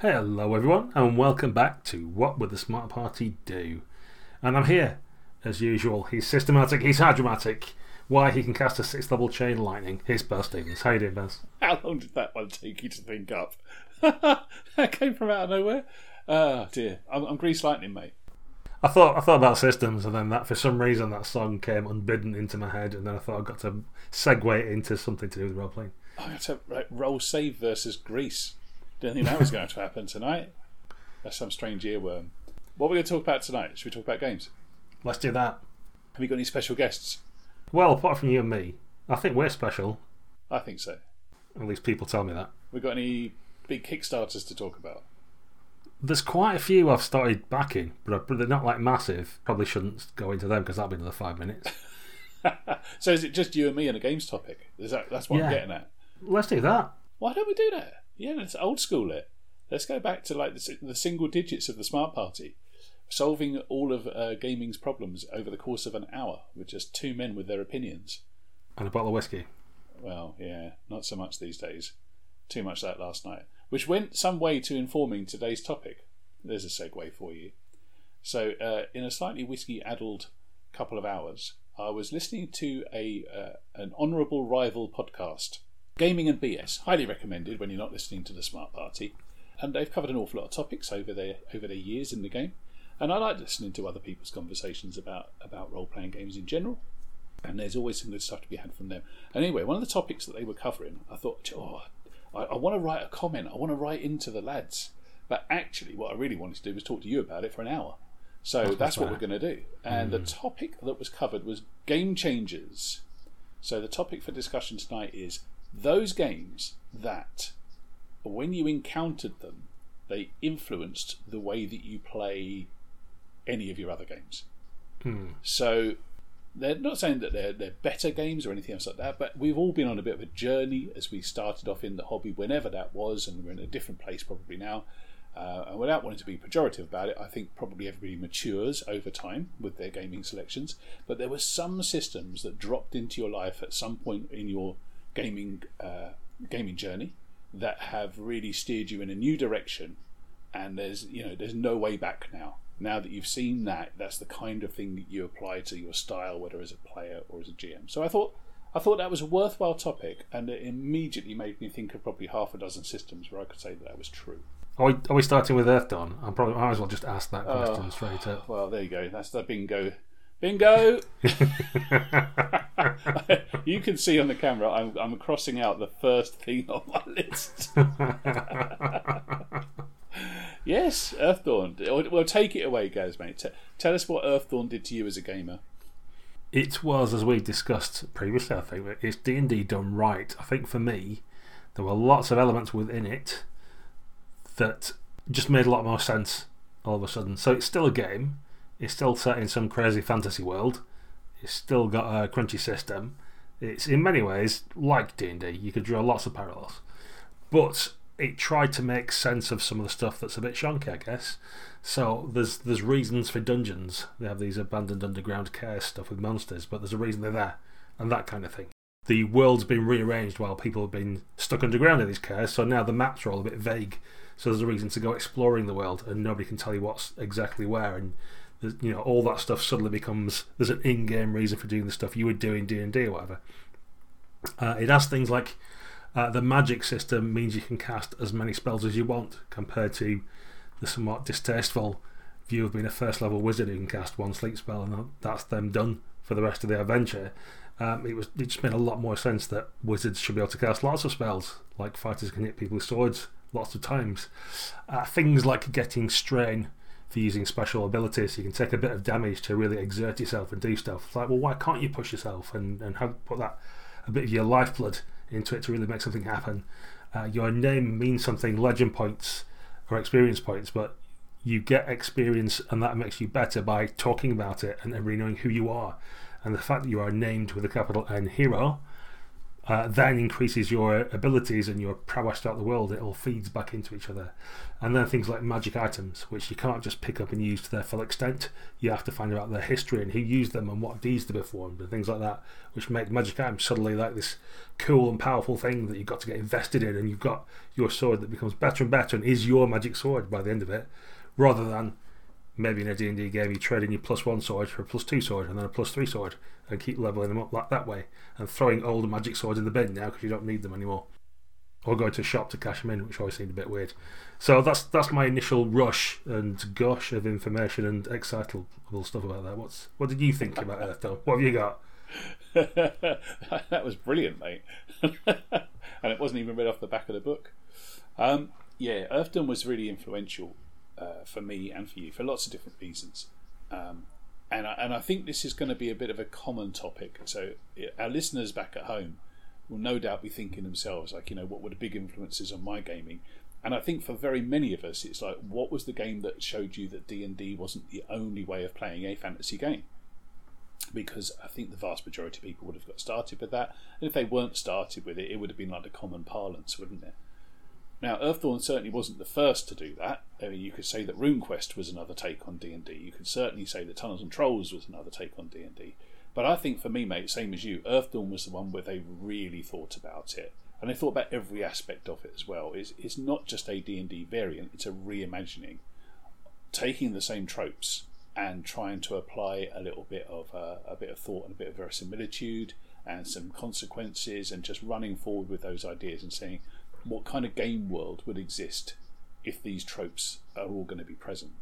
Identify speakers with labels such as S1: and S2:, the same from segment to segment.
S1: Hello, everyone, and welcome back to What Would the Smart Party Do? And I'm here, as usual. He's systematic, he's hydromatic. Why he can cast a six level chain lightning. Here's Buzz Stevens. How you doing, Buzz?
S2: How long did that one take you to think up? that came from out of nowhere. Oh dear, I'm, I'm Grease Lightning, mate.
S1: I thought I thought about systems, and then that for some reason that song came unbidden into my head, and then I thought I got to segue into something to do with role playing.
S2: I got to right, roll save versus Grease. Didn't think that was going to happen tonight. That's some strange earworm. What are we going to talk about tonight? Should we talk about games?
S1: Let's do that.
S2: Have you got any special guests?
S1: Well, apart from you and me, I think we're special.
S2: I think so.
S1: At least people tell me that.
S2: We got any big Kickstarters to talk about?
S1: There's quite a few I've started backing, but they're not like massive. Probably shouldn't go into them because that'll be another five minutes.
S2: so is it just you and me and a games topic? Is that that's what
S1: Yeah.
S2: I'm getting at?
S1: Let's do that.
S2: Why don't we do that? Yeah, let's old school it. Let's go back to like the, the single digits of the smart party, solving all of uh, gaming's problems over the course of an hour with just two men with their opinions.
S1: And a bottle of whiskey.
S2: Well, yeah, not so much these days. Too much that last night, which went some way to informing today's topic. There's a segue for you. So, uh, in a slightly whiskey-addled couple of hours, I was listening to a uh, an honourable rival podcast, Gaming and BS, highly recommended when you're not listening to the Smart Party. And they've covered an awful lot of topics over their over their years in the game. And I like listening to other people's conversations about about role playing games in general. And there's always some good stuff to be had from them. And anyway, one of the topics that they were covering, I thought, oh, I, I want to write a comment. I want to write into the lads. But actually, what I really wanted to do was talk to you about it for an hour. So oh, that's what we're going to do. And the hmm. topic that was covered was game changers. So the topic for discussion tonight is those games that, when you encountered them, they influenced the way that you play any of your other games. So they're not saying that they're they're better games or anything else like that, but we've all been on a bit of a journey as we started off in the hobby, whenever that was, and we're in a different place probably now. Uh, and without wanting to be pejorative about it, I think probably everybody matures over time with their gaming selections. But there were some systems that dropped into your life at some point in your gaming uh, gaming journey that have really steered you in a new direction and there's you know there's no way back now now that you've seen that that's the kind of thing that you apply to your style whether as a player or as a gm so i thought i thought that was a worthwhile topic and it immediately made me think of probably half a dozen systems where i could say that that was true
S1: Are we, are we starting with Earthdawn? I'm probably I might as well just ask that question
S2: Oh.
S1: straight up.
S2: well there you go that's the bingo bingo you can see on the camera I'm, I'm crossing out the first thing on my list yes earthdawn well take it away guys mate T- tell us what earthdawn did to you as a gamer
S1: It was, as we discussed previously, I think, it's D and D done right. I think for me, there were lots of elements within it that just made a lot more sense all of a sudden. So it's still a game. It's still set in some crazy fantasy world. It's still got a crunchy system. It's in many ways like D and D. You could draw lots of parallels, but it tried to make sense of some of the stuff that's a bit shonky, I guess. So there's there's reasons for dungeons. They have these abandoned underground caves stuff with monsters, but there's a reason they're there, and that kind of thing. The world's been rearranged while people have been stuck underground in these caves, so now the maps are all a bit vague. So there's a reason to go exploring the world, and nobody can tell you what's exactly where. And you know all that stuff suddenly becomes there's an in-game reason for doing the stuff you would do in D and D or whatever. Uh, it has things like uh, the magic system means you can cast as many spells as you want, compared to the somewhat distasteful view of being a first level wizard who can cast one sleep spell and that's them done for the rest of the adventure. Um, it was it just made a lot more sense that wizards should be able to cast lots of spells, like fighters can hit people with swords lots of times. Uh, things like getting strain for using special abilities, you can take a bit of damage to really exert yourself and do stuff. It's like, well, why can't you push yourself and, and have, put that a bit of your lifeblood into it to really make something happen? Uh, your name means something, legend points or experience points, but you get experience and that makes you better by talking about it and everybody knowing who you are. And the fact that you are named with a capital N hero uh, then increases your abilities and your prowess throughout the world. It all feeds back into each other. And then things like magic items, which you can't just pick up and use to their full extent. You have to find out their history and who used them and what deeds they performed and things like that, which make magic items suddenly like this cool and powerful thing that you've got to get invested in. And you've got your sword that becomes better and better and is your magic sword by the end of it, rather than maybe in a D&D game you trade in your plus one sword for a plus two sword and then a plus three sword and keep leveling them up like that way and throwing old magic swords in the bin now because you don't need them anymore. Or going to a shop to cash them in which always seemed a bit weird. So that's that's my initial rush and gush of information and excitable stuff about that. What's what did you think about Earthdawn what have you got?
S2: That was brilliant mate. And it wasn't even read off the back of the book. Um, yeah Earthdawn was really influential uh, for me and for you for lots of different reasons. Um, and I, and I think this is going to be a bit of a common topic. So our listeners back at home will no doubt be thinking themselves, like, you know, what were the big influences on my gaming? And I think for very many of us, it's like, what was the game that showed you that D and D wasn't the only way of playing a fantasy game? Because I think the vast majority of people would have got started with that, and if they weren't started with it, it would have been like the common parlance, wouldn't it? Now, Earthdawn certainly wasn't the first to do that. I mean, you could say that RuneQuest was another take on D and D. You could certainly say that Tunnels and Trolls was another take on D and D. But I think for me, mate, same as you, Earthdawn was the one where they really thought about it, and they thought about every aspect of it as well. It's, it's not just a D and D variant; it's a reimagining, taking the same tropes and trying to apply a little bit of uh, a bit of thought and a bit of verisimilitude and some consequences, and just running forward with those ideas and saying what kind of game world would exist if these tropes are all going to be present.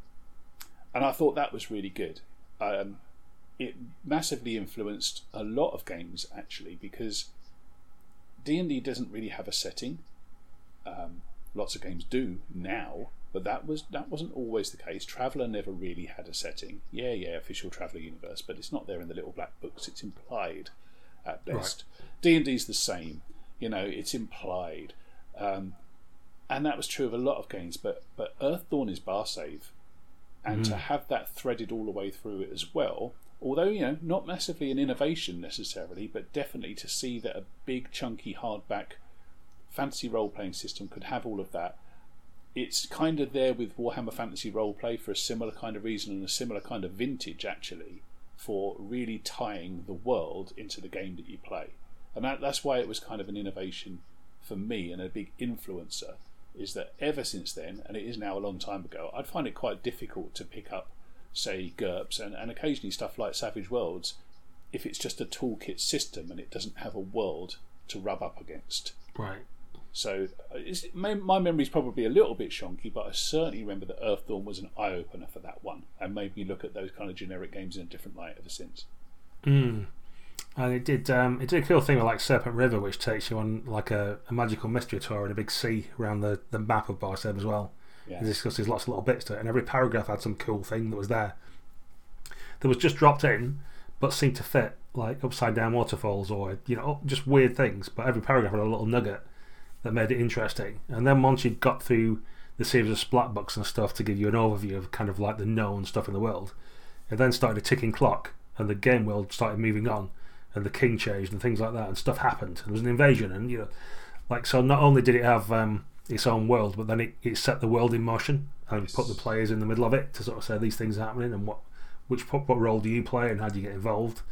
S2: And I thought that was really good. Um, it massively influenced a lot of games actually because D&D doesn't really have a setting. Um, lots of games do now, but that was that wasn't always the case. Traveller never really had a setting. Yeah, yeah, official Traveller universe, but it's not there in the little black books. It's implied at best. D and D's the same. You know, it's implied. Um, and that was true of a lot of games, but but Earthdawn is Barsaive, and mm. to have that threaded all the way through it as well. Although you know, not massively an innovation necessarily, but definitely to see that a big chunky hardback fantasy role playing system could have all of that. It's kind of there with Warhammer Fantasy Roleplay for a similar kind of reason and a similar kind of vintage actually for really tying the world into the game that you play, and that, that's why it was kind of an innovation for me and a big influencer is that ever since then, and it is now a long time ago, I'd find it quite difficult to pick up, say, GURPS and, and occasionally stuff like Savage Worlds if it's just a toolkit system and it doesn't have a world to rub up against.
S1: Right.
S2: So my, my memory's probably a little bit shonky, but I certainly remember that Earthdawn was an eye opener for that one and made me look at those kind of generic games in a different light ever since.
S1: Mm. And it did um, it did a cool thing with like Serpent River, which takes you on like a, a magical mystery tour in a big sea around the, the map of Barsaive as well. Yeah. It discusses lots of little bits to it, and every paragraph had some cool thing that was there. That was just dropped in, but seemed to fit, like upside down waterfalls or you know just weird things. But every paragraph had a little nugget that made it interesting. And then once you got through the series of splat books and stuff to give you an overview of kind of like the known stuff in the world, it then started a ticking clock, and the game world started moving on and the king changed and things like that, and stuff happened. There was an invasion, and you know, like so. Not only did it have um, its own world, but then it, it set the world in motion and yes. put the players in the middle of it to sort of say these things are happening and what which what, what role do you play and how do you get involved.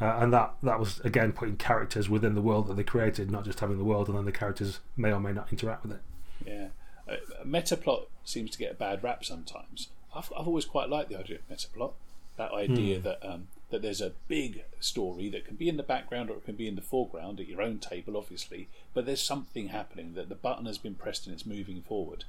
S1: Uh, and that, that was again putting characters within the world that they created, not just having the world and then the characters may or may not interact with it.
S2: Yeah, uh, meta plot seems to get a bad rap sometimes. I've, I've always quite liked the idea of meta plot. That idea hmm. that um, that there's a big story that can be in the background or it can be in the foreground at your own table, obviously, but there's something happening that the button has been pressed and it's moving forward.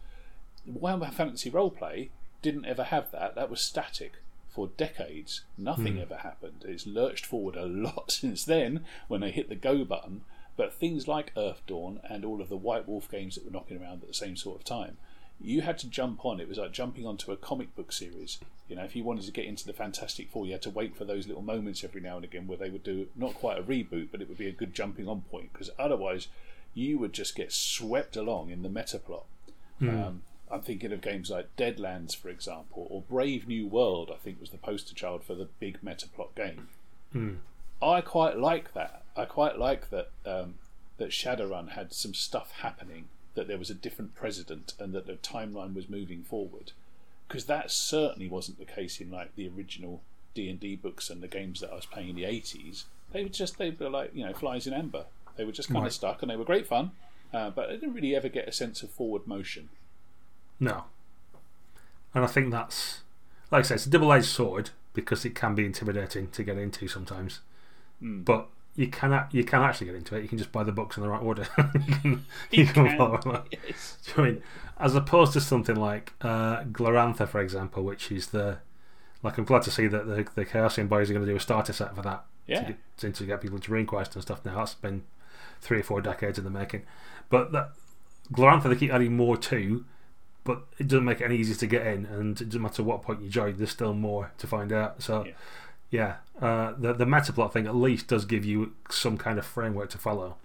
S2: Warhammer Fantasy Roleplay didn't ever have that. That was static for decades. Nothing mm. ever happened. It's lurched forward a lot since then when they hit the go button. But things like Earthdawn and all of the White Wolf games that were knocking around at the same sort of time you had to jump on. It was like jumping onto a comic book series. You know, if you wanted to get into the Fantastic Four, you had to wait for those little moments every now and again where they would do not quite a reboot, but it would be a good jumping on point because otherwise you would just get swept along in the meta plot. Mm. Um, I'm thinking of games like Deadlands, for example, or Brave New World. I think was the poster child for the big meta plot game.
S1: Mm.
S2: I quite like that. I quite like that. Um, that Shadowrun had some stuff happening, that there was a different president, and that the timeline was moving forward. Because that certainly wasn't the case in like the original D and D books and the games that I was playing in the eighties. They were just they were like you know flies in amber. They were just kind
S1: Right.
S2: of stuck, and they were great fun, uh, but I didn't really ever get a sense of forward motion.
S1: No. And I think that's, like I said, it's a double edged sword because it can be intimidating to get into sometimes. But you can, you can actually get into it. You can just buy the books in the right order. you can, you
S2: You
S1: can
S2: can. Yes.
S1: Do you know what I mean? As opposed to something like uh, Glorantha, for example, which is the. Like, I'm glad to see that the, the Chaosium boys are going to do a starter set for that.
S2: Yeah.
S1: To get, to get people to RuneQuest and stuff now. That's been three or four decades in the making. But that Glorantha, they keep adding more to, but it doesn't make it any easier to get in. And it doesn't matter what point you join, there's still more to find out. So,
S2: Yeah.
S1: Yeah, uh, the, the metaplot thing at least does give you some kind of framework to follow.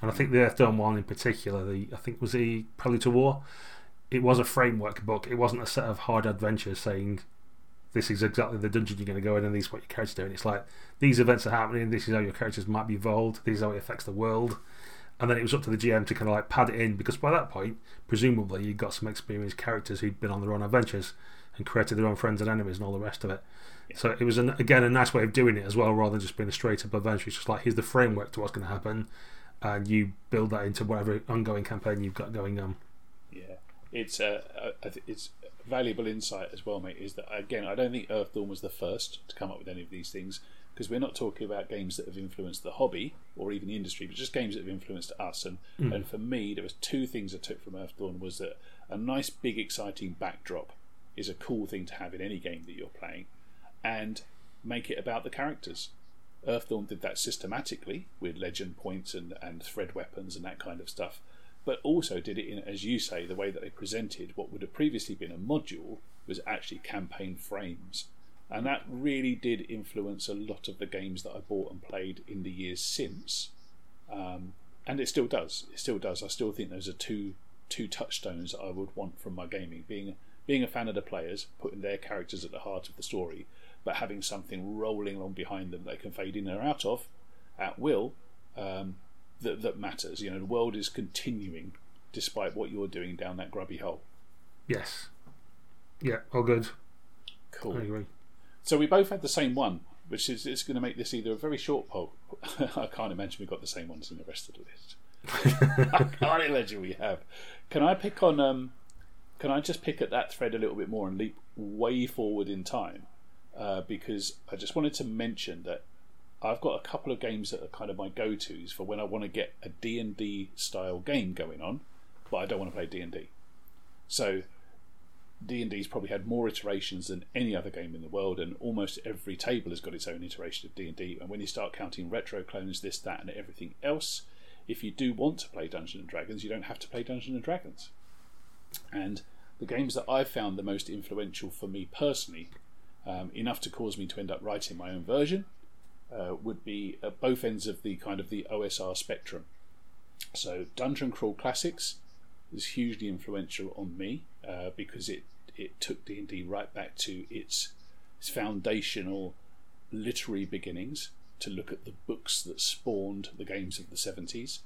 S1: And I think the Earthdawn one in particular, the I think was the Prelude to War. It was a framework book. It wasn't a set of hard adventures saying this is exactly the dungeon you're going to go in and this is what your character's doing. It's like these events are happening. This is how your characters might be evolved. This is how it affects the world. And then it was up to the GM to kind of like pad it in because by that point, presumably, you got some experienced characters who'd been on their own adventures and created their own friends and enemies and all the rest of it. So it was an, again a nice way of doing it as well, rather than just being a straight up adventure. It's just like here's the framework to what's going to happen, and you build that into whatever ongoing campaign you've got going on.
S2: Yeah, it's uh, uh, it's valuable insight as well, mate. Is that again? I don't think Earthdawn was the first to come up with any of these things because we're not talking about games that have influenced the hobby or even the industry, but just games that have influenced us. And and for me, there was two things I took from Earthdawn was that a nice, big, exciting backdrop is a cool thing to have in any game that you're playing, and make it about the characters. Earthdawn did that systematically with legend points and, and thread weapons and that kind of stuff, but also did it in, as you say, the way that they presented what would have previously been a module was actually campaign frames. And that really did influence a lot of the games that I bought and played in the years since. Um, and it still does. It still does. I still think those are two two touchstones I would want from my gaming. Being being a fan of the players, putting their characters at the heart of the story, but having something rolling along behind them they can fade in or out of at will um, that, that matters. You know, the world is continuing despite what you're doing down that grubby hole.
S1: Yes. Yeah, all good.
S2: Cool.
S1: I agree.
S2: So we both had the same one, which is it's going to make this either a very short poll. I can't imagine we've got the same ones in the rest of the list. I can't imagine we have. Can I pick on? Um, can I just pick at that thread a little bit more and leap way forward in time? Uh, because I just wanted to mention that I've got a couple of games that are kind of my go-to's for when I want to get a D&D style game going on, but I don't want to play D&D. So D&D's probably had more iterations than any other game in the world, and almost every table has got its own iteration of D&D. And when you start counting retro clones, this, that, and everything else, if you do want to play Dungeons and Dragons, you don't have to play Dungeons and Dragons. And the games that I've found the most influential for me personally, um, enough to cause me to end up writing my own version, uh, would be at both ends of the kind of the OSR spectrum. So Dungeon Crawl Classics is hugely influential on me uh, because it it took D and D right back to its, its foundational literary beginnings to look at the books that spawned the games of the seventies,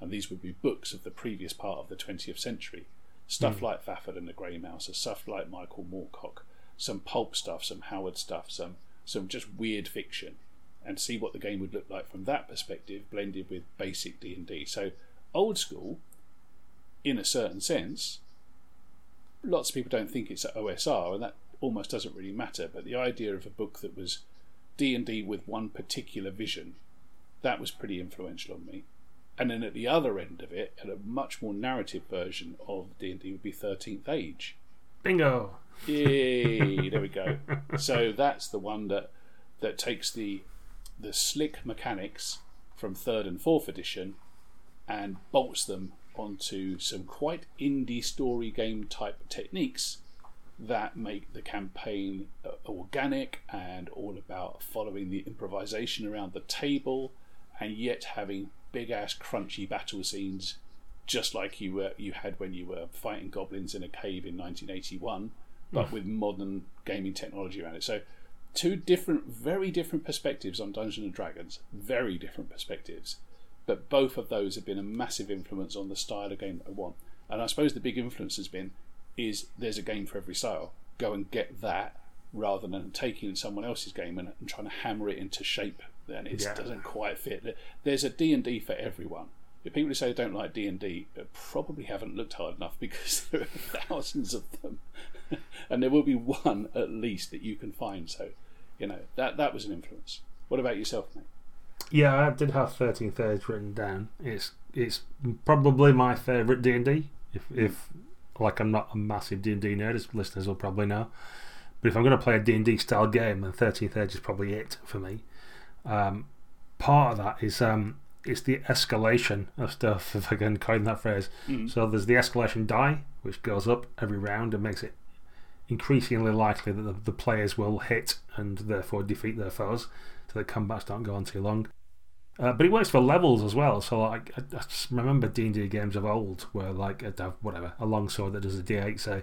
S2: and these would be books of the previous part of the twentieth century. Stuff like Fafhrd and the Grey Mouser, or stuff like Michael Moorcock, some pulp stuff, some Howard stuff, some some just weird fiction, and see what the game would look like from that perspective, blended with basic D and D. So old school, in a certain sense, lots of people don't think it's an OSR, and that almost doesn't really matter. But the idea of a book that was D and D with one particular vision, that was pretty influential on me. And then at the other end of it, and a much more narrative version of D and D would be Thirteenth Age.
S1: Bingo.
S2: Yay! there we go. So that's the one that that takes the the slick mechanics from third and fourth edition and bolts them onto some quite indie story game type techniques that make the campaign uh, organic and all about following the improvisation around the table and yet having big ass crunchy battle scenes just like you were you had when you were fighting goblins in a cave in 1981 but with modern gaming technology around it so two different very different perspectives on Dungeons and Dragons very different perspectives But both of those have been a massive influence on the style of game that I want. And I suppose the big influence has been is there's a game for every style. Go and get that rather than taking someone else's game and, and trying to hammer it into shape. Then it
S1: Yeah.
S2: doesn't quite fit. There's a D and D for everyone. If people who say they don't like D and D probably haven't looked hard enough because there are thousands of them, and there will be one at least that you can find. So, you know that that was an influence. What about yourself, mate?
S1: Yeah, I did have 13th Age written down. It's it's probably my favourite D and D. If if like I'm not a massive D and D nerd, as listeners will probably know. But if I'm going to play a D and D style game, then 13th Age is probably it for me. Um, part of that is um, it's the escalation of stuff, if I can coin that phrase. So there's the escalation die, which goes up every round and makes it increasingly likely that the, the players will hit and therefore defeat their foes, so the combats don't go on too long. Uh, but it works for levels as well. So like, I, I just remember D and D games of old where like I'd have whatever a longsword that does a D8 say,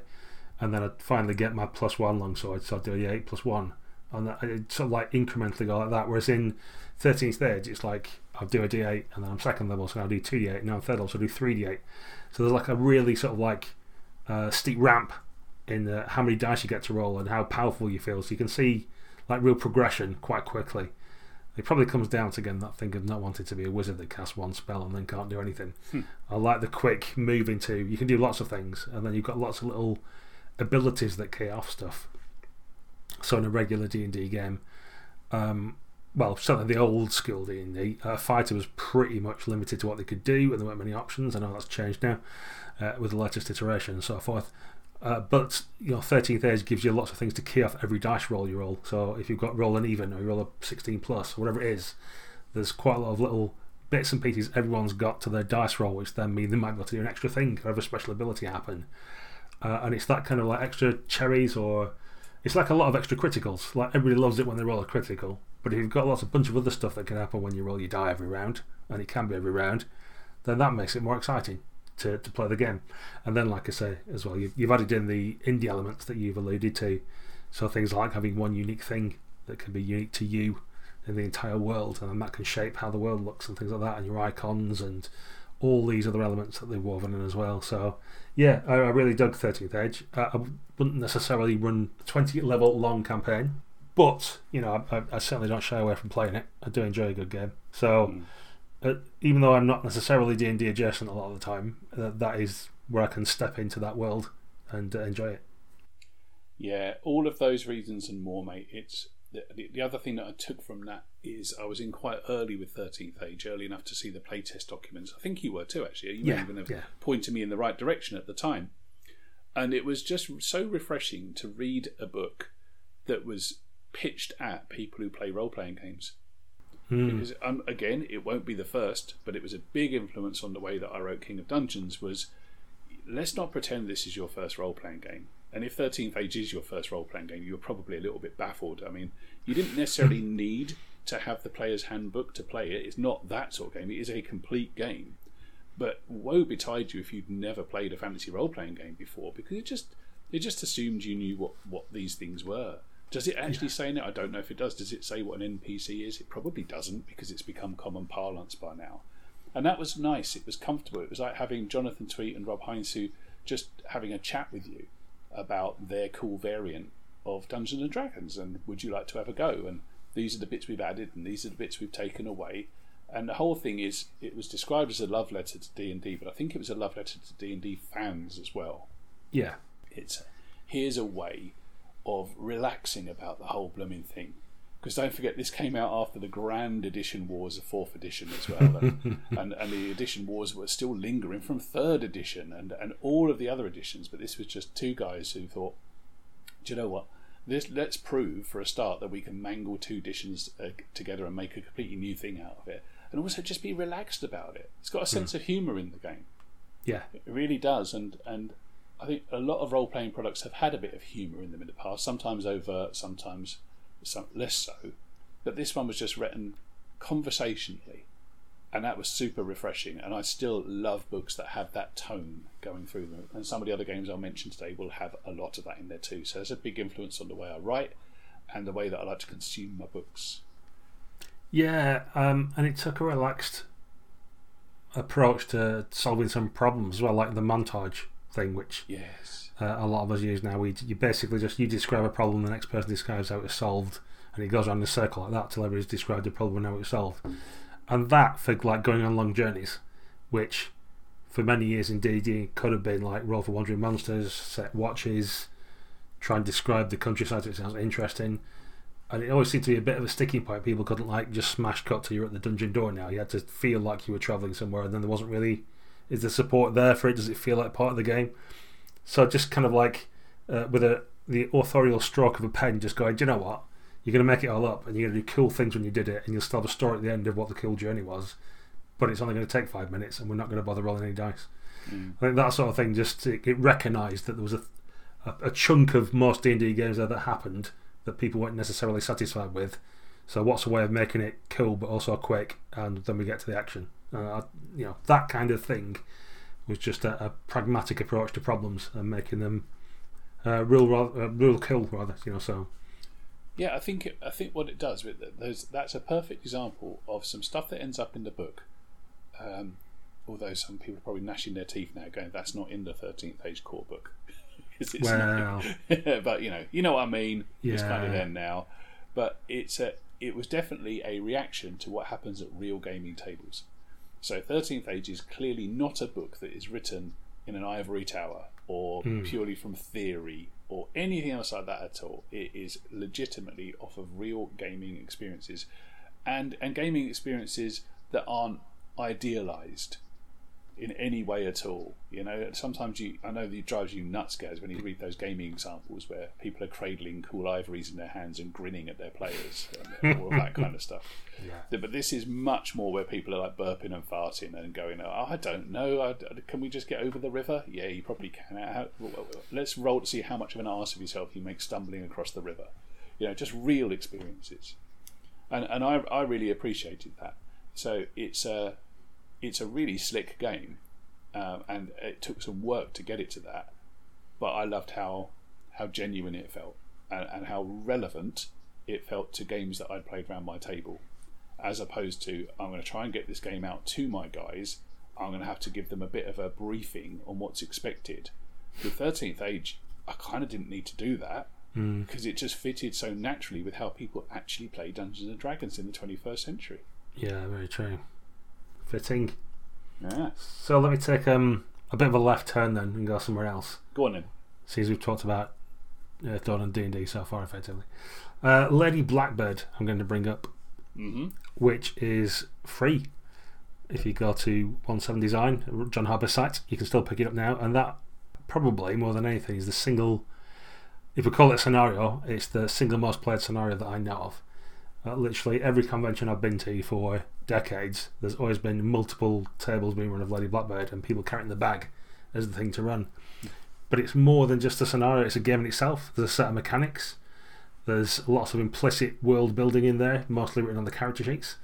S1: and then I'd finally get my plus one longsword, so I'd do a D8 plus one, and that, it'd sort of like incrementally go like that. Whereas in 13th Age, it's like I'll do a D8 and then I'm second level, so I'll do two D8, and now I'm third level, so I'll do three D8. So there's like a really sort of like uh, steep ramp in uh, how many dice you get to roll and how powerful you feel. So you can see like real progression quite quickly. It probably comes down to again that thing of not wanting to be a wizard that casts one spell and then can't do anything. I like the quick move into. You can do lots of things, and then you've got lots of little abilities that key off stuff. So in a regular D and D game, um, well, certainly the old school D and D, a fighter was pretty much limited to what they could do, and there weren't many options. I know that's changed now uh, with the latest iteration and so forth. Uh, but you know, 13th Age gives you lots of things to key off every dice roll you roll. So if you've got roll an even or you roll a 16 plus or whatever it is, there's quite a lot of little bits and pieces everyone's got to their dice roll, which then mean they might be able to do an extra thing or have a special ability happen. Uh, and it's that kind of like extra cherries or it's like a lot of extra criticals. Like everybody loves it when they roll a critical, but if you've got lots of bunch of other stuff that can happen when you roll your die every round, and it can be every round, then that makes it more exciting to, to play the game. And then, like I say as well, you've, you've added in the indie elements that you've alluded to. So things like having one unique thing that can be unique to you in the entire world, and that can shape how the world looks and things like that, and your icons and all these other elements that they've woven in as well. So, yeah, I, I really dug 13th Age. Uh, I wouldn't necessarily run a 20 level long campaign, but, you know, I, I, I certainly don't shy away from playing it. I do enjoy a good game. So, uh, even though I'm not necessarily D&D adjacent a lot of the time, uh, that is where I can step into that world and uh, enjoy it.
S2: Yeah, all of those reasons and more, mate. It's the, the, the other thing that I took from that is I was in quite early with 13th Age, early enough to see the playtest documents. I think you were too, actually. You may
S1: Yeah,
S2: even have
S1: yeah.
S2: pointed me in the right direction at the time. And it was just so refreshing to read a book that was pitched at people who play role playing games. Because um, again, it won't be the first, but it was a big influence on the way that I wrote King of Dungeons. Was let's not pretend this is your first role playing game. And if 13th Age is your first role playing game, you're probably a little bit baffled. I mean, you didn't necessarily need to have the player's handbook to play it. It's not that sort of game, it is a complete game. But woe betide you if you'd never played a fantasy role playing game before, because it just it just assumed you knew what, what these things were. Does it actually say in it? I don't know if it does. Does it say what an NPC is? It probably doesn't because it's become common parlance by now. And that was nice. It was comfortable. It was like having Jonathan Tweet and Rob Heinsoo just having a chat with you about their cool variant of Dungeons and Dragons and would you like to have a go? And these are the bits we've added and these are the bits we've taken away. And the whole thing is it was described as a love letter to D and D, but I think it was a love letter to D and D fans as well.
S1: Yeah.
S2: It's here's a way of relaxing about the whole blooming thing. Because don't forget, this came out after the Grand Edition Wars of Fourth Edition as well, and, and, and the Edition Wars were still lingering from Third Edition and, and all of the other editions. But this was just two guys who thought, do you know what? This, let's prove for a start that we can mangle two editions uh, together and make a completely new thing out of it, and also just be relaxed about it. It's got a sense of humour in the game.
S1: Yeah.
S2: It really does, and and I think a lot of role playing products have had a bit of humour in them in the past. Sometimes overt, sometimes some less so. But this one was just written conversationally, and that was super refreshing. And I still love books that have that tone going through them. And some of the other games I'll mention today will have a lot of that in there too. So it's a big influence on the way I write and the way that I like to consume my books.
S1: Yeah, um, and it took a relaxed approach to solving some problems as well, like the montage thing, which
S2: Yes.
S1: Uh, a lot of us use now. We you basically just you describe a problem, the next person describes how it's solved, and it goes around in a circle like that till everybody's described the problem and how it's solved. And that for like going on long journeys, which for many years in D&D could have been like roll for wandering monsters, set watches, try and describe the countryside so it sounds interesting. And it always seemed to be a bit of a sticking point. People couldn't like just smash cut to you're at the dungeon door now. You had to feel like you were travelling somewhere, and then there wasn't really. Is the support there for it? Does it feel like part of the game? So just kind of like uh, with a the authorial stroke of a pen, just going, do you know what? You're going to make it all up, and you're going to do cool things when you did it, and you'll still have a story at the end of what the cool journey was. But it's only going to take five minutes, and we're not going to bother rolling any dice.
S2: Mm.
S1: I think that sort of thing just it, it recognised that there was a, a a chunk of most D and D games there that happened that people weren't necessarily satisfied with. So what's a way of making it cool but also quick, and then we get to the action. Uh, you know that kind of thing was just a, a pragmatic approach to problems and making them uh, real, uh, real cool rather. You know, so
S2: Yeah, I think I think what it does that's a perfect example of some stuff that ends up in the book. Um, although some people are probably gnashing their teeth now, going, "That's not in the thirteenth Age core book." not.
S1: well,
S2: but you know, you know what I mean. Yeah. It's kind of there now, but it's a. It was definitely a reaction to what happens at real gaming tables. So, Thirteenth Age is clearly not a book that is written in an ivory tower or hmm. purely from theory or anything else like that at all. It is legitimately off of real gaming experiences, and and gaming experiences that aren't idealized in any way at all. You know, sometimes you, I know that it drives you nuts, guys, when you read those gaming examples where people are cradling cool ivories in their hands and grinning at their players and all of that kind of stuff.
S1: yeah.
S2: But this is much more where people are like burping and farting and going, oh, I don't know, I, can we just get over the river? Yeah, you probably can. How, let's roll to see how much of an arse of yourself you make stumbling across the river. You know, just real experiences. And, and I, I really appreciated that. So it's a, it's a really slick game, um, and it took some work to get it to that. But I loved how how genuine it felt, and, and how relevant it felt to games that I'd played around my table, as opposed to I'm going to try and get this game out to my guys. I'm going to have to give them a bit of a briefing on what's expected. With Thirteenth Age, I kind of didn't need to do that because it just fitted so naturally with how people actually play Dungeons and Dragons in the 21st century.
S1: yeah, very true. Fitting.
S2: Yeah,
S1: So let me take um, a bit of a left turn then and go somewhere else.
S2: go on then.
S1: Since we've talked about uh, Dawn and D and D so far, effectively. Uh, Lady Blackbird, I'm going to bring up,
S2: hmm
S1: which is free. If you go to One Seven Design, John Harper's site, you can still pick it up now, and that probably more than anything is the single. If we call it a scenario, it's the single most played scenario that I know of. Uh, literally every convention I've been to for decades, there's always been multiple tables being run of Lady Blackbird and people carrying the bag as the thing to run. But it's more than just a scenario, it's a game in itself. There's a set of mechanics, there's lots of implicit world building in there, mostly written on the character sheets.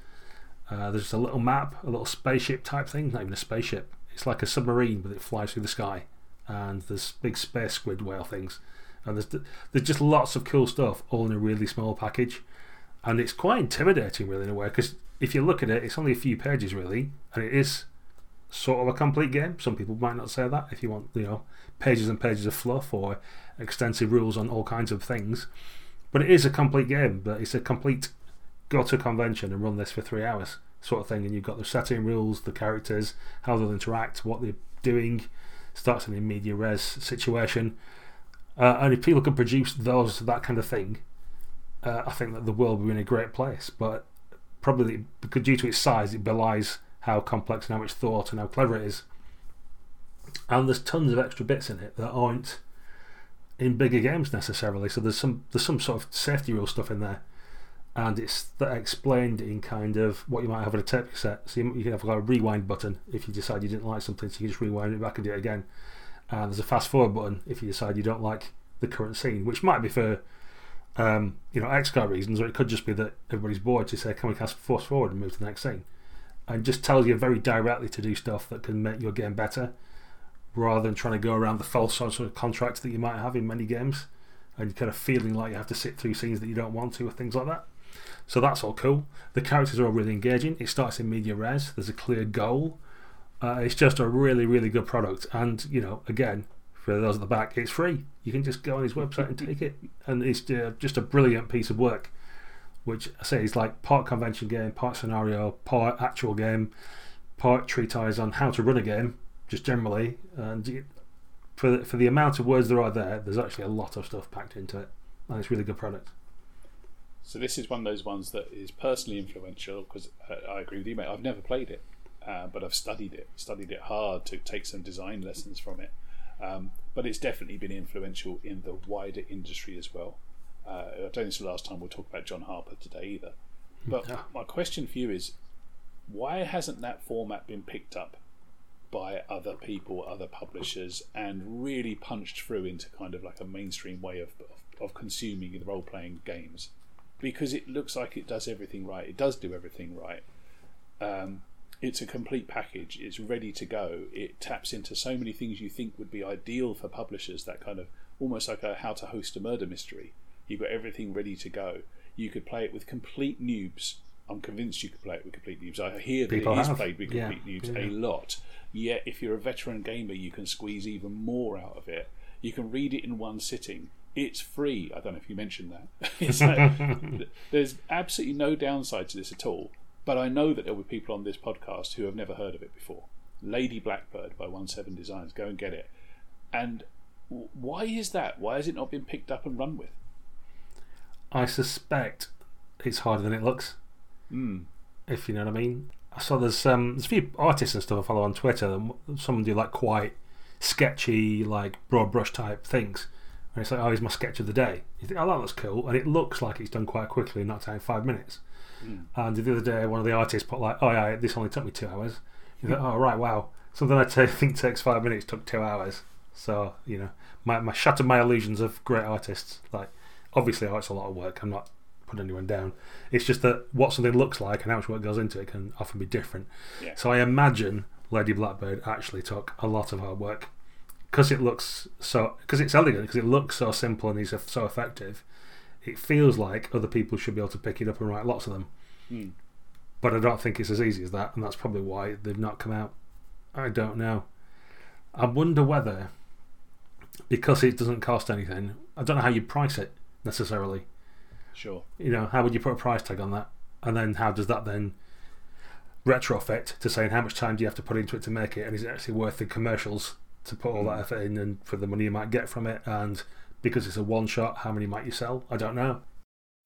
S1: Uh, there's a little map, a little spaceship type thing, not even a spaceship. It's like a submarine, but it flies through the sky. And there's big space squid whale things. And there's, there's just lots of cool stuff, all in a really small package and it's quite intimidating, really, in a way. Because if you look at it, it's only a few pages, really, and it is sort of a complete game. Some people might not say that if you want, you know, pages and pages of fluff or extensive rules on all kinds of things. But it is a complete game. But it's a complete go to convention and run this for three hours sort of thing. And you've got the setting rules, the characters, how they'll interact, what they're doing. Starts in a media res situation. Uh, and if people can produce those that kind of thing, uh, I think that the world would be in a great place. But probably because due to its size, it belies how complex and how much thought and how clever it is. And there's tons of extra bits in it that aren't in bigger games necessarily. So there's some there's some sort of safety rule stuff in there, and it's that explained in kind of what you might have in a tape cassette. So you, you can have like a rewind button if you decide you didn't like something, so you can just rewind it back and do it again. And there's a fast forward button if you decide you don't like the current scene, which might be for um, you know, X-Card reasons, or it could just be that everybody's bored to say, can we cast force forward and move to the next scene? And just tells you very directly to do stuff that can make your game better rather than trying to go around the false sort of contracts that you might have in many games and kind of feeling like you have to sit through scenes that you don't want to or things like that. So that's all cool. The characters are all really engaging. It starts in media res, there's a clear goal. Uh, it's just a really, really good product. And, you know, again, for those at the back, it's free. You can just go on his website and take it. And it's uh, just a brilliant piece of work, which I say is like part convention game, part scenario, part actual game, part treatise on how to run a game, just generally. And for the, for the amount of words there are there, there's actually a lot of stuff packed into it. And it's really good product.
S2: So this is one of those ones that is personally influential because uh, I agree with you, mate. I've never played it, uh, but I've studied it, studied it hard to take some design lessons from it. Um, but it's definitely been influential in the wider industry as well. Uh, I don't think it's the last time we'll talk about John Harper today either. But my question for you is, why hasn't that format been picked up by other people, other publishers, and really punched through into kind of like a mainstream way of, of, of consuming role playing games? Because it looks like it does everything right. It does do everything right. Um, it's a complete package. It's ready to go. It taps into so many things you think would be ideal for publishers. That kind of almost like a how to host a murder mystery. You've got everything ready to go. You could play it with complete noobs. I'm convinced you could play it with complete noobs. I hear that
S1: People
S2: it is
S1: have.
S2: played with
S1: Yeah,
S2: complete noobs
S1: yeah.
S2: a lot. Yet, if you're a veteran gamer, you can squeeze even more out of it. You can read it in one sitting. It's free. I don't know if you mentioned that. Like- there's absolutely no downside to this at all. But I know that there will be people on this podcast who have never heard of it before. Lady Blackbird by One Seven Designs. Go and get it. And why is that? Why has it not been picked up and run with?
S1: I suspect it's harder than it looks.
S2: Mm.
S1: if you know what I mean. I saw there's um there's a few artists and stuff I follow on Twitter. And some do like quite sketchy, like broad brush type things. And it's like, oh, here's my sketch of the day. You think, oh, that looks cool, and it looks like it's done quite quickly, not taking five minutes. And the other day, one of the artists put like, oh yeah, this only took me two hours. You think, oh right, wow. Something I think takes five minutes took two hours. So you know, my my shattered my illusions of great artists. Like, obviously, oh, it's a lot of work. I'm not putting anyone down. It's just that what something looks like and how much work goes into it can often be different.
S2: Yeah.
S1: So I imagine Lady Blackbird actually took a lot of hard work because it looks so because it's elegant because it looks so simple and is so effective. It feels like other people should be able to pick it up and write lots of them.
S2: Hmm.
S1: But I don't think it's as easy as that, and that's probably why they've not come out. I don't know. I wonder whether because it doesn't cost anything. I don't know how you price it necessarily
S2: Sure.
S1: you know, how would you put a price tag on that? And then how does that then retrofit to saying how much time do you have to put into it to make it? And is it actually worth the commercials to put all that effort in and for the money you might get from it? And because it's a one shot, how many might you sell? I don't know.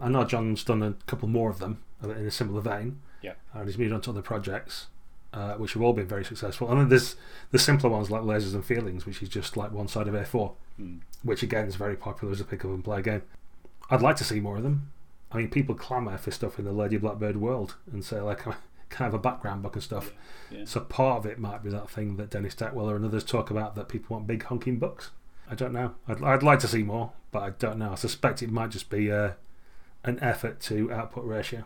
S1: I know John's done a couple more of them in a similar vein.
S2: Yeah.
S1: And he's moved on to other projects. Uh, which have all been very successful, and then there's the simpler ones like Lasers and Feelings, which is just like one side of A4,
S2: Hmm.
S1: which again is very popular as a pick up and play game. I'd like to see more of them. I mean, people clamour for stuff in the Lady Blackbird world and say, like, can I have a background book and stuff.
S2: Yeah.
S1: So part of it might be that thing that Dennis Stackwell and others talk about that people want big honking books. I don't know. I'd, I'd like to see more, but I don't know. I suspect it might just be uh, an effort to output ratio.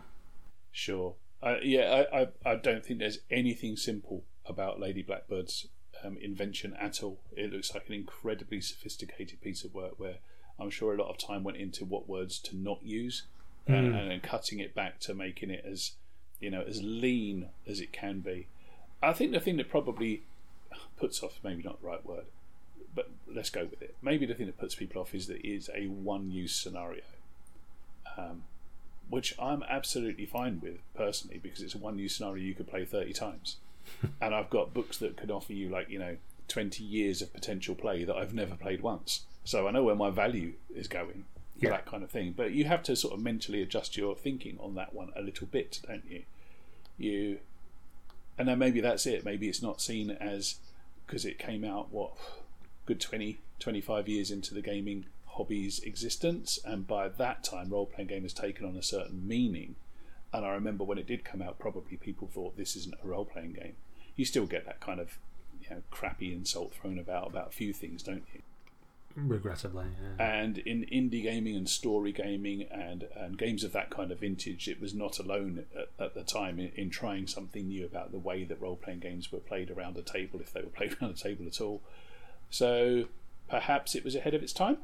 S2: Sure. Uh, yeah, I, I, I don't think there's anything simple about Lady Blackbird's um, invention at all. It looks like an incredibly sophisticated piece of work where I'm sure a lot of time went into what words to not use and,
S1: Mm.
S2: and then cutting it back to making it as you know as lean as it can be. I think the thing that probably puts off maybe not the right word, but let's go with it. Maybe the thing that puts people off is that it is a one-use scenario. Um, which I'm absolutely fine with personally because it's a one use scenario you could play 30 times. and I've got books that could offer you, like, you know, 20 years of potential play that I've never played once. So I know where my value is going for
S1: Yeah.
S2: that kind of thing. But you have to sort of mentally adjust your thinking on that one a little bit, don't you? You. And then maybe that's it. Maybe it's not seen as. Because it came out, what, good 20, 25 years into the gaming hobby's existence, and by that time, role playing game has taken on a certain meaning. And I remember when it did come out, probably people thought this isn't a role playing game. You still get that kind of you know, crappy insult thrown about about a few things, don't you?
S1: Regrettably, yeah.
S2: And in indie gaming and story gaming and, and games of that kind of vintage, it was not alone at, at the time in, in trying something new about the way that role playing games were played around a table, if they were played around a table at all. So perhaps it was ahead of its time.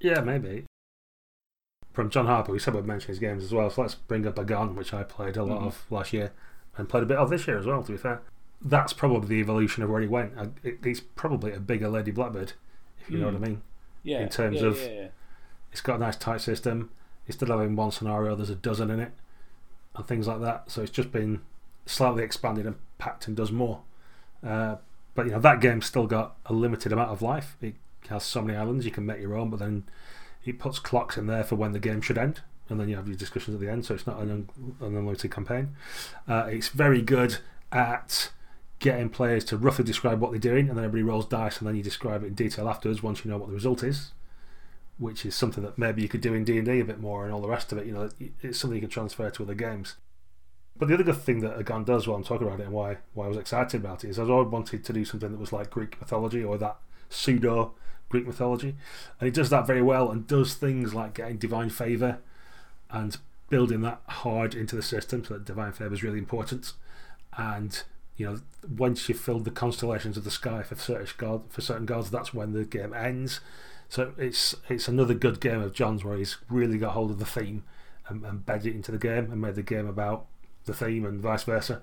S1: Yeah, maybe. From John Harper, we said we'd mention his games as well, so let's bring up Agon, which I played a lot
S2: Mhm.
S1: of last year and played a bit of this year as well, to be fair. that's probably the evolution of where he went. It's probably a bigger Lady Blackbird, if you know what I mean.
S2: Yeah.
S1: In terms
S2: yeah,
S1: of-
S2: yeah, yeah.
S1: It's got a nice tight system. Instead of having one scenario, there's a dozen in it, and things like that. So it's just been slightly expanded and packed and does more. Uh, but you know that game's still got a limited amount of life. It has so many islands you can make your own, but then it puts clocks in there for when the game should end, and then you have your discussions at the end. So it's not an, un- an unlimited campaign. Uh, it's very good at getting players to roughly describe what they're doing, and then everybody rolls dice, and then you describe it in detail afterwards once you know what the result is which is something that maybe you could do in D and D a bit more, and all the rest of it. You know, it's something you can transfer to other games. But the other good thing that Agon does while I'm talking about it, and why why I was excited about it, is I always wanted to do something that was like Greek mythology or that pseudo Greek mythology, and he does that very well, and does things like getting divine favor and building that hard into the system, so that divine favor is really important. And you know, once you've filled the constellations of the sky for certain god for certain gods, that's when the game ends. So it's it's another good game of John's where he's really got hold of the theme and, and bedded it into the game and made the game about the theme and vice versa.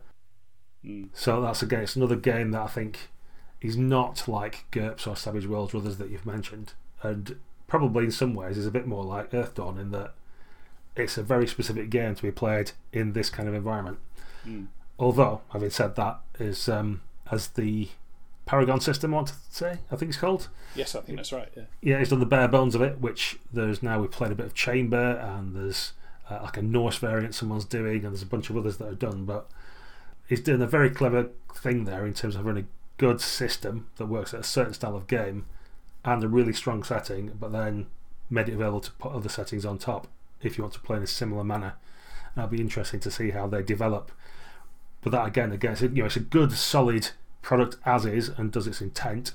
S2: Mm.
S1: So that's again, it's another game that I think is not like GURPS or Savage Worlds or others that you've mentioned, and probably in some ways is a bit more like Earthdawn in that it's a very specific game to be played in this kind of environment.
S2: Mm.
S1: Although, having said that, is um, as the Paragon system, I want to say, I think it's called.
S2: Yes, I think that's right. Yeah.
S1: Yeah, he's done the bare bones of it, which there's now we've played a bit of Chamber and there's uh, like a Norse variant someone's doing, and there's a bunch of others that are done. But he's doing a very clever thing there in terms of running a good system that works at a certain style of game and a really strong setting, but then made it available to put other settings on top if you want to play in a similar manner. And it'll be interesting to see how they develop. But that again, again, you know, it's a good, solid product as is and does its intent,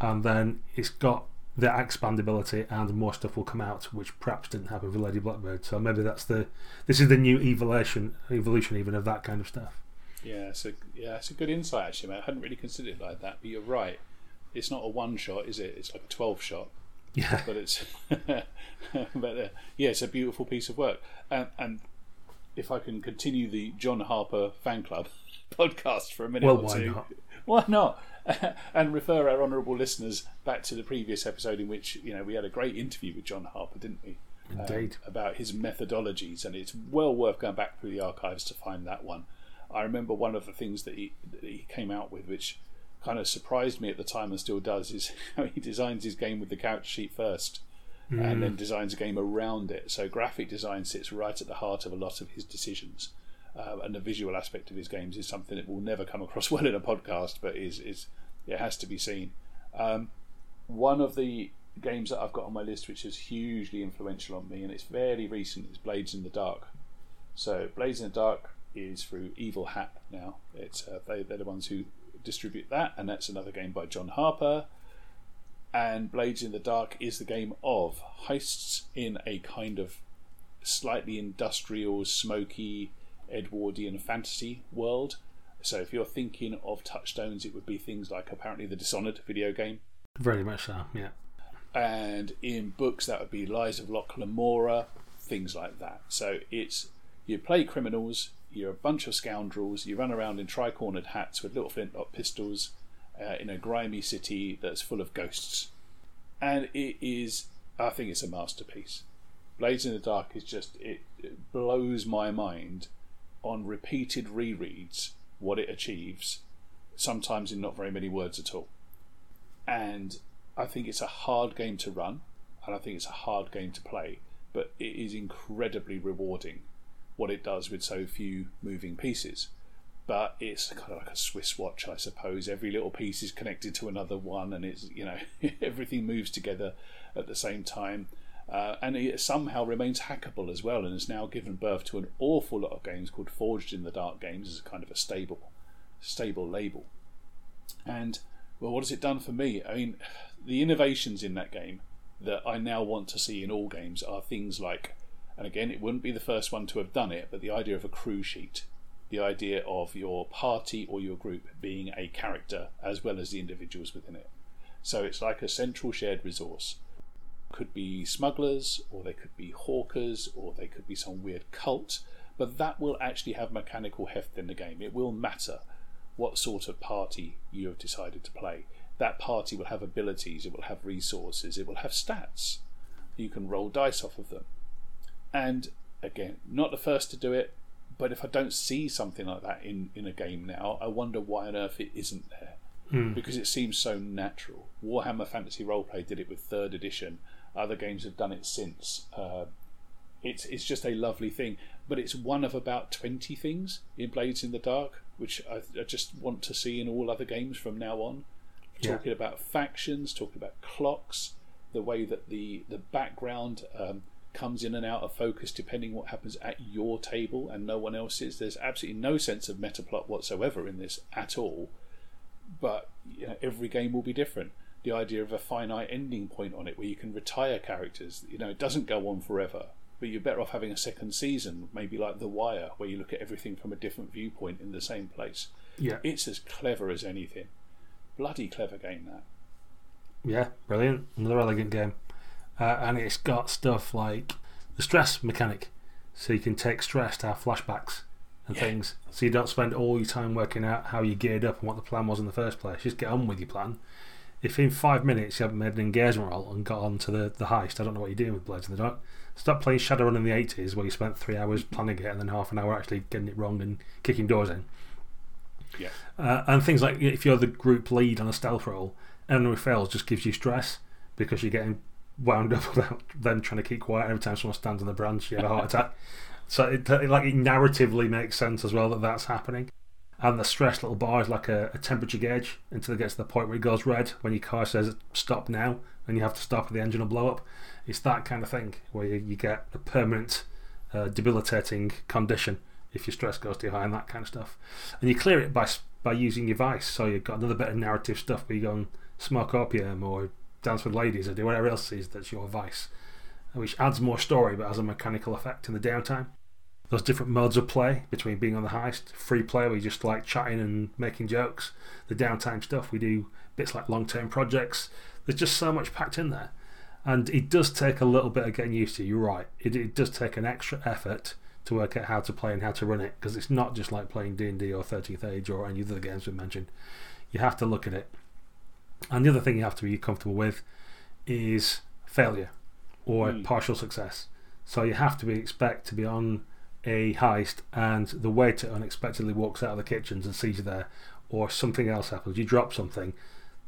S1: and then it's got the expandability and more stuff will come out, which perhaps didn't happen for Lady Blackbird. So maybe that's the this is the new evolution, evolution even of that kind of stuff.
S2: Yeah, so yeah, it's a good insight actually, man. I hadn't really considered it like that, but you're right. It's not a one shot, is it? It's like a twelve shot,
S1: Yeah,
S2: but it's but uh, yeah, it's a beautiful piece of work. And, and if I can continue the John Harper fan club podcast for a minute
S1: well,
S2: or
S1: why
S2: two,
S1: not?
S2: Why not? and refer our honourable listeners back to the previous episode in which you know we had a great interview with John Harper, didn't we? Um,
S1: Indeed.
S2: about his methodologies, and it's well worth going back through the archives to find that one. I remember one of the things that he, that he came out with, which kind of surprised me at the time and still does, is how he designs his game with the couch sheet first and then designs a game around it. So graphic design sits right at the heart of a lot of his decisions. Uh, and the visual aspect of his games is something that will never come across well in a podcast, but is is it has to be seen. Um, one of the games that I've got on my list, which is hugely influential on me, and it's fairly recent, is Blades in the Dark. So Blades in the Dark is through Evil Hat now. It's uh, they, they're the ones who distribute that, and that's another game by John Harper. And Blades in the Dark is the game of heists in a kind of slightly industrial, smoky, Edwardian fantasy world. So if you're thinking of touchstones, it would be things like apparently the Dishonored video game.
S1: Very much so. Yeah.
S2: And in books, that would be Lies of Locke Lamora, things like that. So it's you play criminals, you're a bunch of scoundrels, you run around in tri-cornered hats with little flintlock pistols uh, in a grimy city that's full of ghosts. And it is, I think it's a masterpiece. Blades in the Dark is just, it, it blows my mind on repeated rereads what it achieves, sometimes in not very many words at all. And I think it's a hard game to run, and I think it's a hard game to play, but it is incredibly rewarding what it does with so few moving pieces. But it's kind of like a Swiss watch, I suppose. Every little piece is connected to another one, and it's you know everything moves together at the same time. Uh, and it somehow remains hackable as well, and has now given birth to an awful lot of games called Forged in the Dark Games as a kind of a stable, stable label. And well, what has it done for me? I mean, the innovations in that game that I now want to see in all games are things like, and again, it wouldn't be the first one to have done it, but the idea of a crew sheet, the idea of your party or your group being a character as well as the individuals within it. So it's like a central shared resource. Could be smugglers, or they could be hawkers, or they could be some weird cult, but that will actually have mechanical heft in the game. It will matter what sort of party you have decided to play. That party will have abilities, it will have resources, it will have stats. You can roll dice off of them. And again, not the first to do it, but if I don't see something like that in, in a game now, I wonder why on earth it isn't there.
S1: Mm.
S2: Because it seems so natural. Warhammer Fantasy Roleplay did it with third edition. Other games have done it since. Uh, it's it's just a lovely thing, but it's one of about twenty things in Blades in the Dark, which I, I just want to see in all other games from now on.
S1: Yeah.
S2: Talking about factions, talking about clocks, the way that the the background um, comes in and out of focus depending what happens at your table and no one else's. There's absolutely no sense of meta plot whatsoever in this at all. But you know, every game will be different. The idea of a finite ending point on it, where you can retire characters, you know, it doesn't go on forever. But you're better off having a second season, maybe like The Wire, where you look at everything from a different viewpoint in the same place.
S1: Yeah.
S2: It's as clever as anything. Bloody clever game that.
S1: Yeah, brilliant. Another elegant game. Uh, and it's got stuff like the stress mechanic. So you can take stress to have flashbacks and
S2: Yeah.
S1: things. So you don't spend all your time working out how you geared up and what the plan was in the first place. Just get on with your plan. If in five minutes you haven't made an engagement roll and got on to the, the heist, I don't know what you're doing with Blades in the Dark. Stop playing Shadowrun in the 80s where you spent three hours planning it and then half an hour actually getting it wrong and kicking doors in.
S2: Yeah.
S1: Uh, and things like if you're the group lead on a stealth roll, enemy fails just gives you stress because you're getting wound up about them trying to keep quiet every time someone stands on the branch, you have a heart attack. So it, it, like it narratively makes sense as well that that's happening. And the stress little bar is like a, a temperature gauge until it gets to the point where it goes red when your car says stop now and you have to stop or the engine will blow up. It's that kind of thing where you, you get a permanent uh, debilitating condition if your stress goes too high and that kind of stuff. And you clear it by by using your vice. So you've got another bit of narrative stuff where you go and smoke opium or dance with ladies or do whatever else is that's your vice, which adds more story but has a mechanical effect in the downtime. Those different modes of play between being on the heist, free play where you just like chatting and making jokes, the downtime stuff we do bits like long term projects. There's just so much packed in there. And it does take a little bit of getting used to. You're right. It, it does take an extra effort to work out how to play and how to run it because it's not just like playing D&D or 13th Age or any of the other games we mentioned. You have to look at it. And the other thing you have to be comfortable with is failure or
S2: Mm.
S1: partial success. So you have to be expect to be on a heist and the waiter unexpectedly walks out of the kitchens and sees you there, or something else happens. You drop something,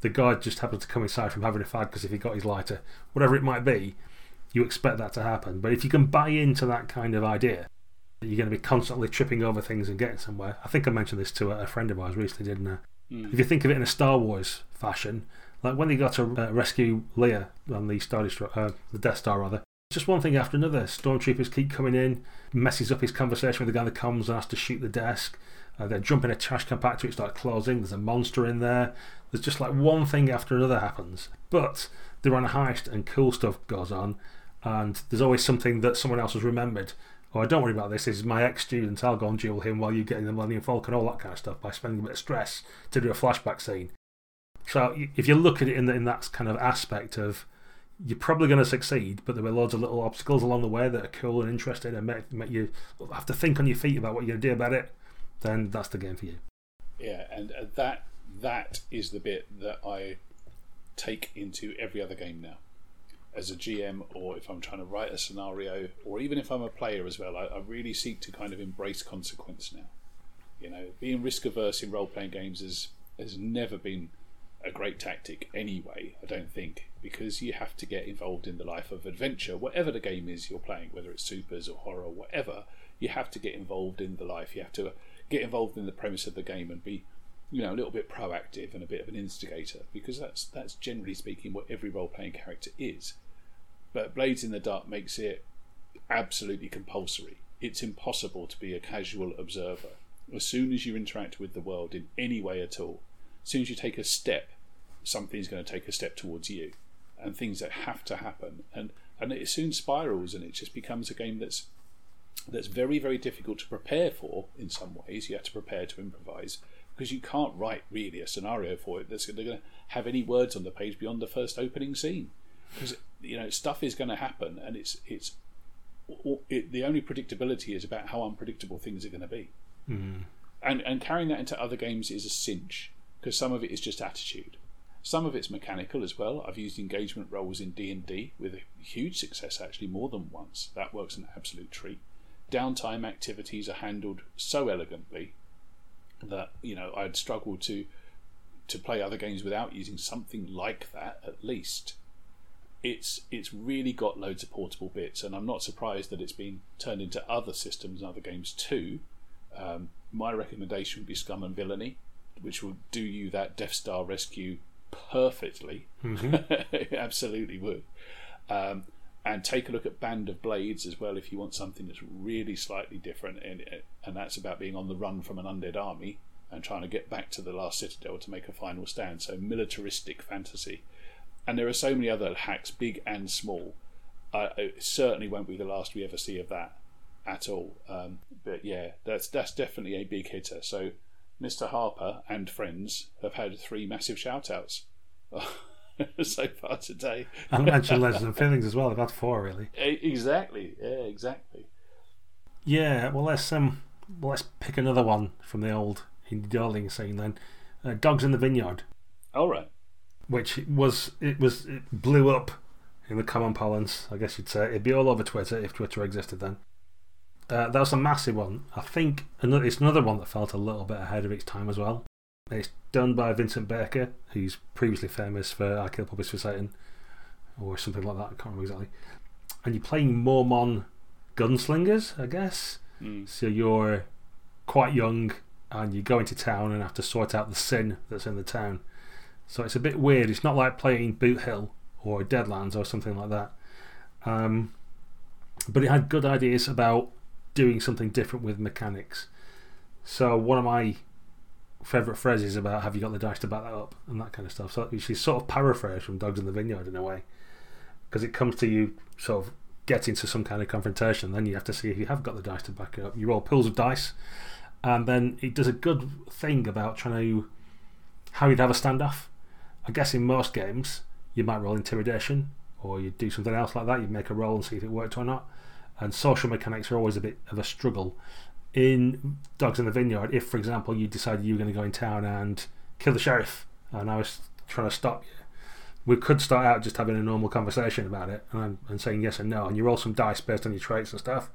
S1: the guard just happens to come inside from having a fag because if he got his lighter, whatever it might be, you expect that to happen. But if you can buy into that kind of idea, that you're going to be constantly tripping over things and getting somewhere. I think I mentioned this to a friend of ours recently, didn't I?
S2: Mm.
S1: If you think of it in a Star Wars fashion, like when they got to uh, rescue Leia on the Star Destroyer, uh, the Death Star rather, just one thing after another. Stormtroopers keep coming in, messes up his conversation with the guy that comes and has to shoot the desk. Uh, they're jumping a trash compactor, it starts closing. There's a monster in there. There's just like one thing after another happens. But they're on a heist and cool stuff goes on, and there's always something that someone else has remembered. Oh, I don't worry about this. This is my ex student. I'll go and duel him while you're getting the Millennium Falcon, all that kind of stuff, by spending a bit of stress to do a flashback scene. So if you look at it in, the, in that kind of aspect of you're probably going to succeed, but there were loads of little obstacles along the way that are cool and interesting and make, make you have to think on your feet about what you're going to do about it, then that's the game for you.
S2: Yeah, and uh, that that is the bit that I take into every other game now. As a GM, or if I'm trying to write a scenario, or even if I'm a player as well, I, I really seek to kind of embrace consequence now. You know, being risk averse in role playing games has has never been a great tactic anyway. I don't think because you have to get involved in the life of adventure, whatever the game is you're playing, whether it's supers or horror, or whatever. You have to get involved in the life. You have to get involved in the premise of the game and be you know, a little bit proactive and a bit of an instigator because that's that's generally speaking what every role playing character is. But Blades in the Dark makes it absolutely compulsory. It's impossible to be a casual observer. As soon as you interact with the world in any way at all, as soon as you take a step, something's going to take a step towards you, and things that have to happen, and and it soon spirals, and it just becomes a game that's that's very very difficult to prepare for in some ways. You have to prepare to improvise because you can't write really a scenario for it that's going to have any words on the page beyond the first opening scene because you know stuff is going to happen and it's it's it, the only predictability is about how unpredictable things are going to be
S1: Mm.
S2: and and carrying that into other games is a cinch because some of it is just attitude. Some of it's mechanical as well. I've used engagement rolls in D and D with huge success, actually more than once. That works an absolute treat. Downtime activities are handled so elegantly that you know I'd struggle to to play other games without using something like that at least. It's it's really got loads of portable bits, and I'm not surprised that it's been turned into other systems and other games too. Um, my recommendation would be Scum and Villainy, which will do you that Death Star rescue perfectly.
S1: Mm-hmm.
S2: Absolutely would. Um, and take a look at Band of Blades as well if you want something that's really slightly different, and and that's about being on the run from an undead army and trying to get back to the last citadel to make a final stand. So militaristic fantasy, and there are so many other hacks, big and small. Uh, it certainly won't be the last we ever see of that at all. Um, but yeah, that's that's definitely a big hitter. So Mr. Harper and friends have had three massive shout outs so far today.
S1: And mention Lasers and Feelings as well. I've had four really.
S2: Exactly. Yeah, exactly.
S1: Yeah, well let's um well, let's pick another one from the old indie darling scene then. Uh, Dogs in the Vineyard.
S2: All right.
S1: Which was it was it blew up in the common parlance, I guess you'd say. It'd be all over Twitter if Twitter existed then. Uh, that was a massive one. I think another, it's another one that felt a little bit ahead of its time as well. It's done by Vincent Baker, who's previously famous for I Kill Puppies for Satan or something like that. I can't remember exactly. And you're playing Mormon gunslingers, I guess.
S2: Mm.
S1: So you're quite young and you go into town and have to sort out the sin that's in the town. So it's a bit weird. It's not like playing Boot Hill or Deadlands or something like that. Um, but it had good ideas about doing something different with mechanics. So, one of my favourite phrases about have you got the dice to back that up and that kind of stuff. So, is sort of paraphrased from Dogs in the Vineyard in a way. Because it comes to you sort of getting to some kind of confrontation, then you have to see if you have got the dice to back it up. You roll pools of dice, and then it does a good thing about trying to how you'd have a standoff. I guess in most games, you might roll intimidation or you do something else like that. You'd make a roll and see if it worked or not and social mechanics are always a bit of a struggle. In Dogs in the Vineyard, if, for example, you decided you were going to go in town and kill the sheriff, and I was trying to stop you, we could start out just having a normal conversation about it and, and saying yes and no, and you roll some dice based on your traits and stuff,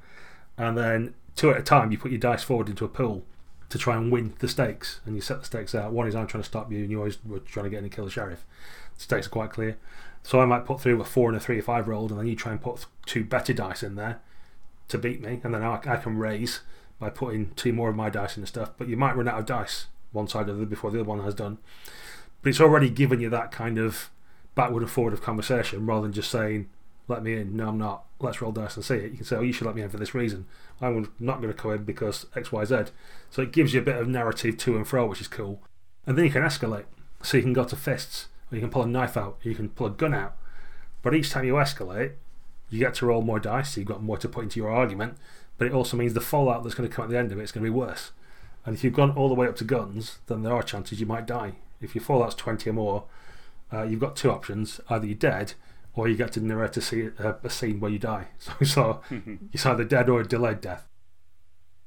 S1: and then two at a time, you put your dice forward into a pool to try and win the stakes, and you set the stakes out. One is I'm trying to stop you, and you always were trying to get in and kill the sheriff. The stakes are quite clear. So I might put through a four and a three or five rolled, and then you try and put two better dice in there to beat me, and then I, I can raise by putting two more of my dice in the stuff. But you might run out of dice one side of the before the other one has done. But it's already given you that kind of backward and forward of conversation rather than just saying, let me in. No, I'm not. Let's roll dice and see it. You can say, oh, you should let me in for this reason. I'm not going to come in because X, Y, Z. So it gives you a bit of narrative to and fro, which is cool. And then you can escalate. So you can go to fists, or you can pull a knife out, or you can pull a gun out. But each time you escalate, you get to roll more dice, so you've got more to put into your argument. But it also means the fallout that's going to come at the end of it is going to be worse. And if you've gone all the way up to guns, then there are chances you might die. If your fallout's 20 or more, uh, you've got two options either you're dead or you get to narrate a, scene, uh, a scene where you die. So, so it's either dead or a delayed death.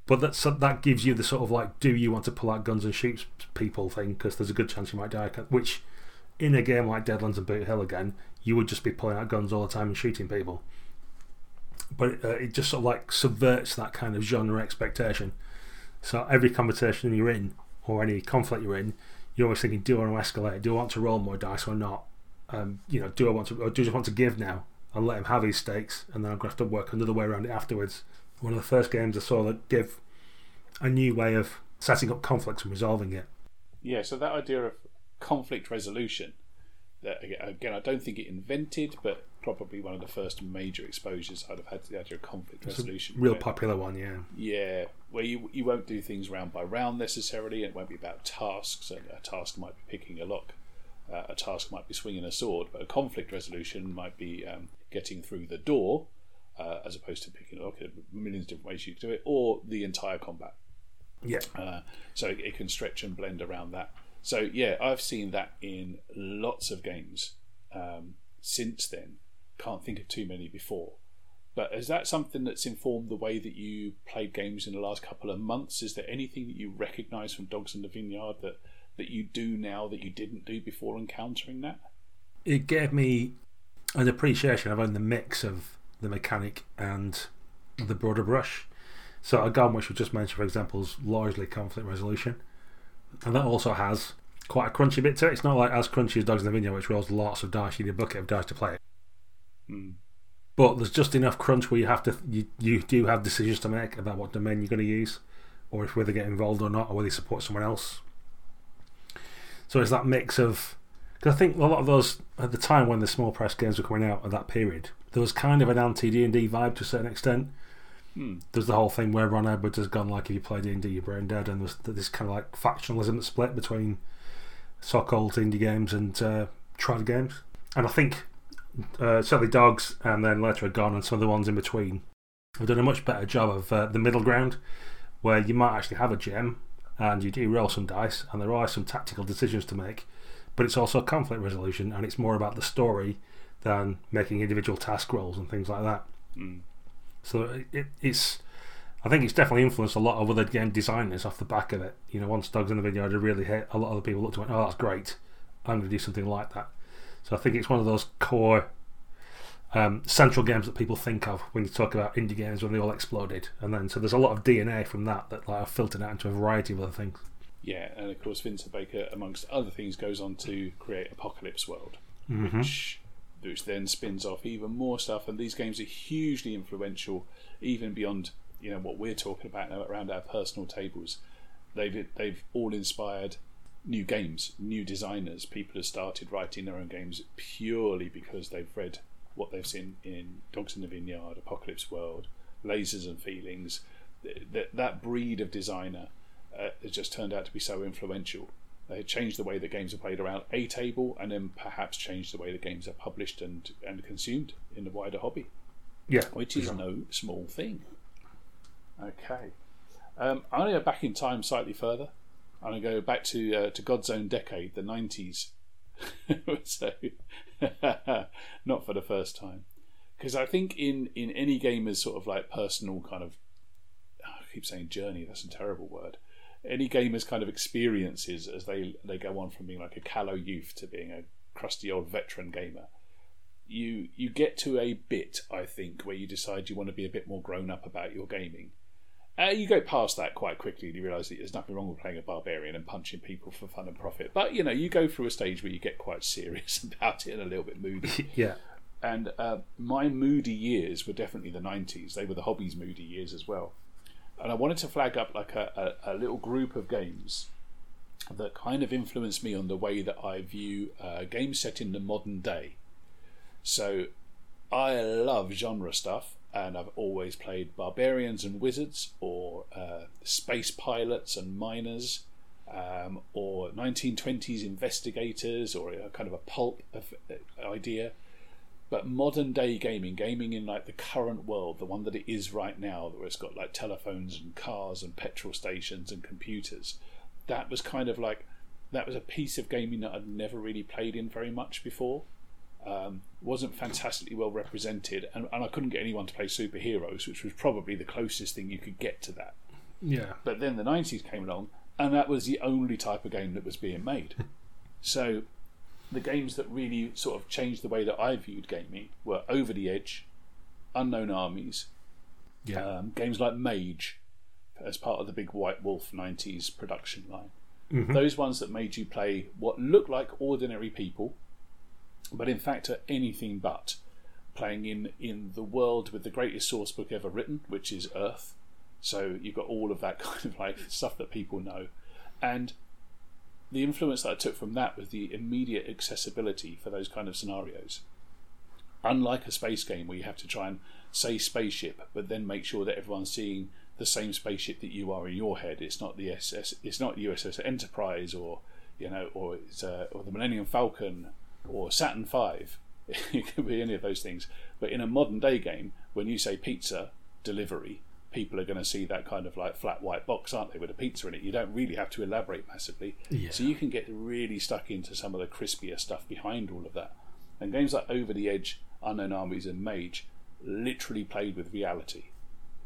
S1: But that's, that gives you the sort of like, do you want to pull out guns and shoot people thing? Because there's a good chance you might die. Which, in a game like Deadlands and Boot Hill again, you would just be pulling out guns all the time and shooting people. But uh, it just sort of like subverts that kind of genre expectation. So every conversation you're in, or any conflict you're in, you're always thinking, do I want to escalate? Do I want to roll more dice or not? Um, you know, do I want to, or do I just want to give now and let him have his stakes, and then I'm to have to work another way around it afterwards? One of the first games I saw that give a new way of setting up conflicts and resolving it.
S2: Yeah, so that idea of conflict resolution, again, I don't think it invented, but probably one of the first major exposures I'd have had to the idea of conflict
S1: It's
S2: resolution.
S1: real
S2: where-
S1: popular one, yeah.
S2: Yeah, where you you won't do things round by round necessarily. It won't be about tasks. A, a task might be picking a lock. Uh, a task might be swinging a sword, but a conflict resolution might be um, getting through the door, uh, as opposed to picking a lock. There are millions of different ways you can do it, or the entire combat.
S1: Yeah.
S2: Uh, so it, it can stretch and blend around that. So yeah, I've seen that in lots of games um, since then. Can't think of too many before. But is that something that's informed the way that you played games in the last couple of months? Is there anything that you recognise from Dogs in the Vineyard that, that you do now that you didn't do before encountering that?
S1: It gave me an appreciation of the mix of the mechanic and the broader brush. So, Agon, which we just mentioned, for example, is largely conflict resolution. And that also has quite a crunchy bit to it. It's not like as crunchy as Dogs in the Vineyard, which rolls lots of dice. You need a bucket of dice to play it.
S2: Mm.
S1: But there's just enough crunch where you have to you, you do have decisions to make about what domain you're going to use, or if whether get involved or not, or whether you support someone else. So it's that mix of because I think a lot of those at the time when the small press games were coming out at that period, there was kind of an anti D and D vibe to a certain extent.
S2: Hmm.
S1: There's the whole thing where Ron Edwards has gone like if you play D and D, you're brain dead, and there's this kind of like factionalism that split between so-called indie games and uh, trad games. And I think uh, certainly Dogs and then later Agon and some of the ones in between have done a much better job of uh, the middle ground, where you might actually have a gem and you do roll some dice, and there are some tactical decisions to make, but it's also conflict resolution, and it's more about the story than making individual task rolls and things like that.
S2: Mm.
S1: So it, it, it's, I think it's definitely influenced a lot of other game designers off the back of it. You know, once Dogs in the Vineyard really hit, a lot of the people looked at it, oh, that's great. I'm going to do something like that. So I think it's one of those core um, central games that people think of when you talk about indie games when they all exploded. And then, so there's a lot of DNA from that that like, I've filtered out into a variety of other things.
S2: Yeah, and of course, Vincent Baker, amongst other things, goes on to create Apocalypse World,
S1: Mhm.
S2: which, which then spins off even more stuff. And these games are hugely influential, even beyond you know what we're talking about now around our personal tables. They've they've all inspired new games, new designers. People have started writing their own games purely because they've read what they've seen in Dogs in the Vineyard, Apocalypse World, Lasers and Feelings. That that breed of designer uh, has just turned out to be so influential. They changed the way the games are played around a table, and then perhaps change the way the games are published and and consumed in the wider hobby,
S1: Yeah.
S2: which is
S1: sure.
S2: no small thing. Okay, um, I'm going to go back in time slightly further. I'm going to go back to uh, to God's own decade, the 90s. so, not for the first time, because I think in in any gamer's sort of like personal kind of, I keep saying journey. That's a terrible word. Any gamer's kind of experiences as they they go on from being like a callow youth to being a crusty old veteran gamer. You you get to a bit, I think, where you decide you want to be a bit more grown up about your gaming. Uh, you go past that quite quickly and you realise that there's nothing wrong with playing a barbarian and punching people for fun and profit. But you know, you go through a stage where you get quite serious about it and a little bit moody.
S1: yeah.
S2: and uh, my moody years were definitely the 90s. They were the hobby's moody years as well. And I wanted to flag up like a, a, a little group of games that kind of influenced me on the way that I view uh, games set in the modern day. So I love genre stuff, and I've always played barbarians and wizards, or uh, space pilots and miners, um, or 1920s investigators, or a kind of a pulp uh, idea. But modern day gaming, gaming in like the current world, the one that it is right now, where it's got like telephones and cars and petrol stations and computers, that was kind of like that was a piece of gaming that I'd never really played in very much before. Um, wasn't fantastically well represented, and, and I couldn't get anyone to play superheroes, which was probably the closest thing you could get to that.
S1: Yeah.
S2: But then the 90s came along, and that was the only type of game that was being made. so the games that really sort of changed the way that I viewed gaming were Over the Edge, Unknown Armies,
S1: Yeah.
S2: um, games like Mage, as part of the big White Wolf 90s production line.
S1: Mhm.
S2: Those ones that made you play what looked like ordinary people, but in fact are anything but. Playing in, in the world with the greatest source book ever written, which is Earth. So you've got all of that kind of like stuff that people know. And the influence that I took from that was the immediate accessibility for those kind of scenarios. Unlike a space game where you have to try and say spaceship, but then make sure that everyone's seeing the same spaceship that you are in your head. It's not the SS, it's not USS Enterprise or you know, or it's uh, or the Millennium Falcon or Saturn Five. it could be any of those things. But in a modern day game, when you say pizza delivery, people are going to see that kind of like flat white box, aren't they, with a pizza in it? You don't really have to elaborate massively.
S1: Yeah.
S2: So you can get really stuck into some of the crispier stuff behind all of that. And games like Over the Edge, Unknown Armies, and Mage literally played with reality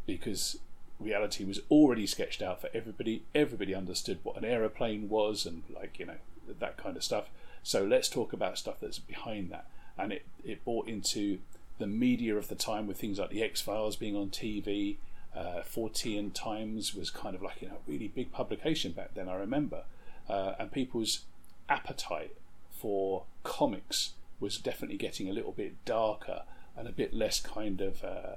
S2: because reality was already sketched out for everybody. Everybody understood what an aeroplane was and like you know that kind of stuff. So let's talk about stuff that's behind that, and it it brought into the media of the time with things like the X Files being on TV. Uh, Fortean Times was kind of like you know really big publication back then. I remember, uh, and people's appetite for comics was definitely getting a little bit darker and a bit less kind of uh,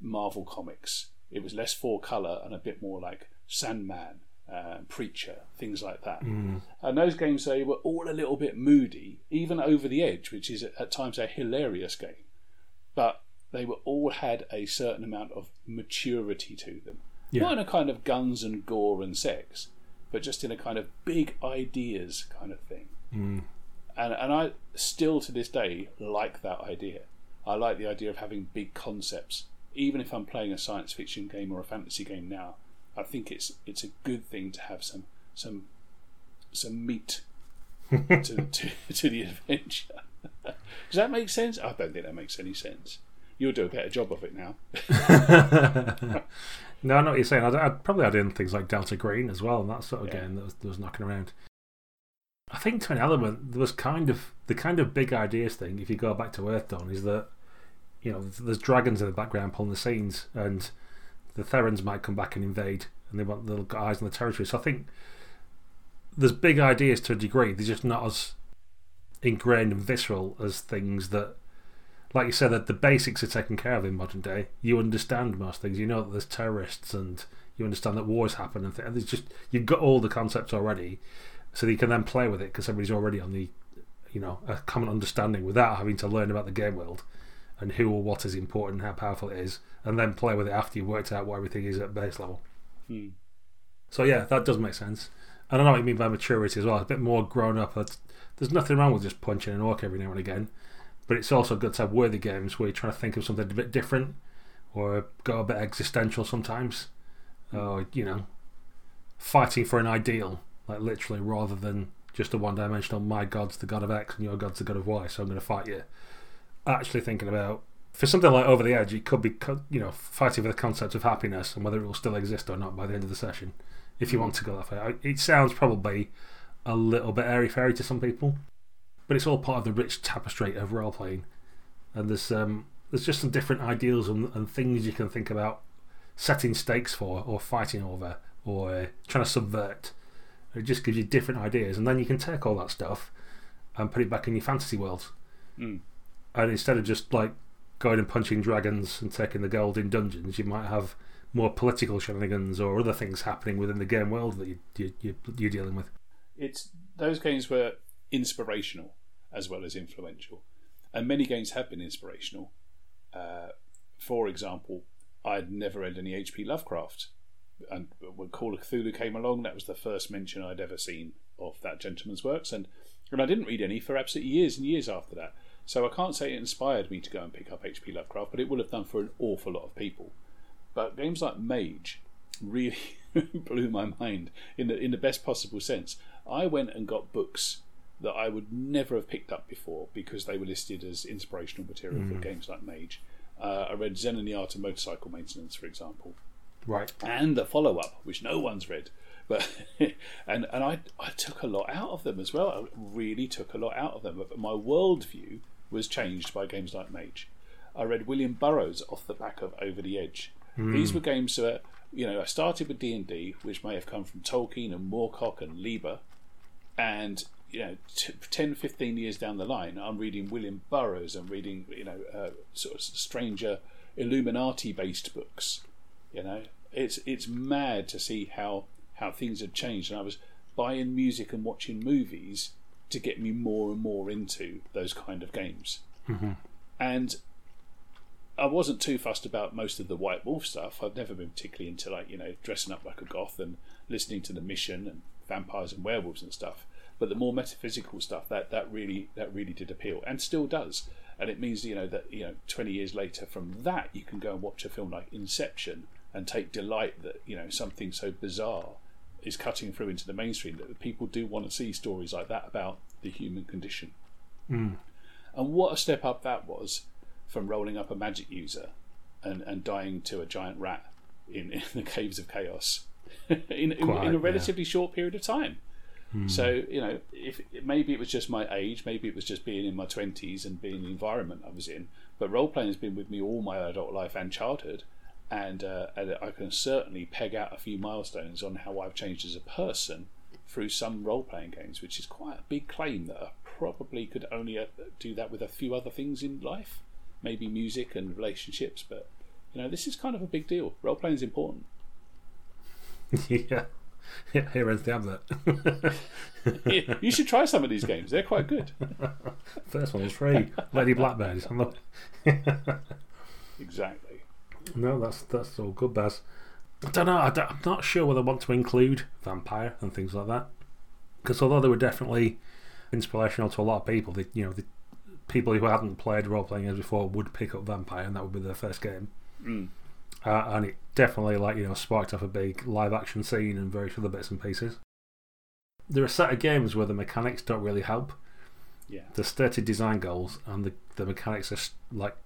S2: Marvel comics. It was less four color and a bit more like Sandman, uh, Preacher, things like that.
S1: Mm.
S2: And those games they were all a little bit moody, even over the edge, which is at times a hilarious game. But they were all had a certain amount of maturity to them.
S1: Yeah.
S2: Not in a kind of guns and gore and sex, but just in a kind of big ideas kind of thing.
S1: Mm.
S2: And and I still to this day like that idea. I like the idea of having big concepts. Even if I'm playing a science fiction game or a fantasy game now, I think it's it's a good thing to have some some some meat to, to, to the adventure. Does that make sense? I don't think that makes any sense. You'll do a better job of it now.
S1: no, I know what you're saying. I'd, I'd probably add in things like Delta Green as well, and that sort of
S2: Yeah.
S1: game that was, that was knocking around. I think to an element, there was kind of the kind of big ideas thing. If you go back to Earthdawn, is that you know there's dragons in the background pulling the scenes, and the Therans might come back and invade, and they want little guys on the territory. So I think there's big ideas to a degree. They're just not as ingrained and visceral as things that, like you said, that the basics are taken care of in modern day. You understand most things. You know that there's terrorists, and you understand that wars happen, and, th- and there's just you've got all the concepts already, so that you can then play with it because everybody's already on the, you know, a common understanding without having to learn about the game world and who or what is important, and how powerful it is, and then play with it after you've worked out what everything is at base level.
S2: Hmm.
S1: So yeah, that does make sense. And I don't know what you mean by maturity as well. It's a bit more grown up. There's nothing wrong with just punching an orc every now and again, but it's also good to have worthy games where you're trying to think of something a bit different or go a bit existential sometimes, or you know, fighting for an ideal, like literally, rather than just a one-dimensional. My god's the god of X and your god's the god of Y, so I'm going to fight you. Actually thinking about for something like Over the Edge, it could be you know fighting for the concept of happiness and whether it will still exist or not by the end of the session. If you hmm. want to go that far, it sounds probably a little bit airy fairy to some people, but it's all part of the rich tapestry of role playing. And there's um, there's just some different ideals and, and things you can think about setting stakes for, or fighting over, or uh, trying to subvert. It just gives you different ideas, and then you can take all that stuff and put it back in your fantasy world.
S2: Mm.
S1: And instead of just like going and punching dragons and taking the gold in dungeons, you might have more political shenanigans or other things happening within the game world that you, you, you, you're dealing with.
S2: it's those games were inspirational as well as influential, and many games have been inspirational. Uh, for example, I'd never read any H.P. Lovecraft, and when Call of Cthulhu came along, that was the first mention I'd ever seen of that gentleman's works, and and I didn't read any for absolutely years and years after that. So I can't say it inspired me to go and pick up H.P. Lovecraft, but it would have done for an awful lot of people. But games like Mage really blew my mind in the in the best possible sense. I went and got books that I would never have picked up before because they were listed as inspirational material for games like Mage. Uh, I read Zen and the Art of Motorcycle Maintenance, for example,
S1: Right.
S2: and the follow up, which no one's read. But and and I I took a lot out of them as well. I really took a lot out of them. But my worldview was changed by games like Mage. I read William Burroughs off the back of Over the Edge. These were games that you know I started with D and D, which may have come from Tolkien and Moorcock and Leiber, and you know, t- 10, 15 years down the line, I'm reading William Burroughs. I'm reading, you know, uh, sort of stranger Illuminati-based books. You know, it's it's mad to see how how things have changed. And I was buying music and watching movies to get me more and more into those kind of games. And I wasn't too fussed about most of the White Wolf stuff. I've never been particularly into like you know dressing up like a goth and listening to the Mission and vampires and werewolves and stuff. But the more metaphysical stuff that that really that really did appeal and still does. And it means you know that you know twenty years later from that you can go and watch a film like Inception and take delight that you know something so bizarre is cutting through into the mainstream that people do want to see stories like that about the human condition. Hmm. And what a step up that was from rolling up a magic user and, and dying to a giant rat in, in the caves of chaos in, in,
S1: Quite,
S2: in a
S1: yeah.
S2: relatively short period of time. So you know, if maybe it was just my age, maybe it was just being in my twenties and being the environment I was in. But role playing has been with me all my adult life and childhood, and, uh, and I can certainly peg out a few milestones on how I've changed as a person through some role playing games, which is quite a big claim that I probably could only uh, do that with a few other things in life, maybe music and relationships. But you know, this is kind of a big deal. Role playing is important.
S1: yeah. Yeah, here ends the advert.
S2: you you should try some of these games; they're quite good.
S1: First one is free. Lady Blackbird is on the.
S2: Exactly.
S1: No, that's that's all good, Baz. I don't know. I I'm not sure whether I want to include vampire and things like that, because although they were definitely inspirational to a lot of people, the you know the people who hadn't played role playing games before would pick up vampire, and that would be their first game.
S2: Mm.
S1: Uh, and it definitely like you know sparked off a big live action scene and various other bits and pieces. There are a set of games where the mechanics don't really help.
S2: Yeah.
S1: The stated design goals and the, the mechanics are like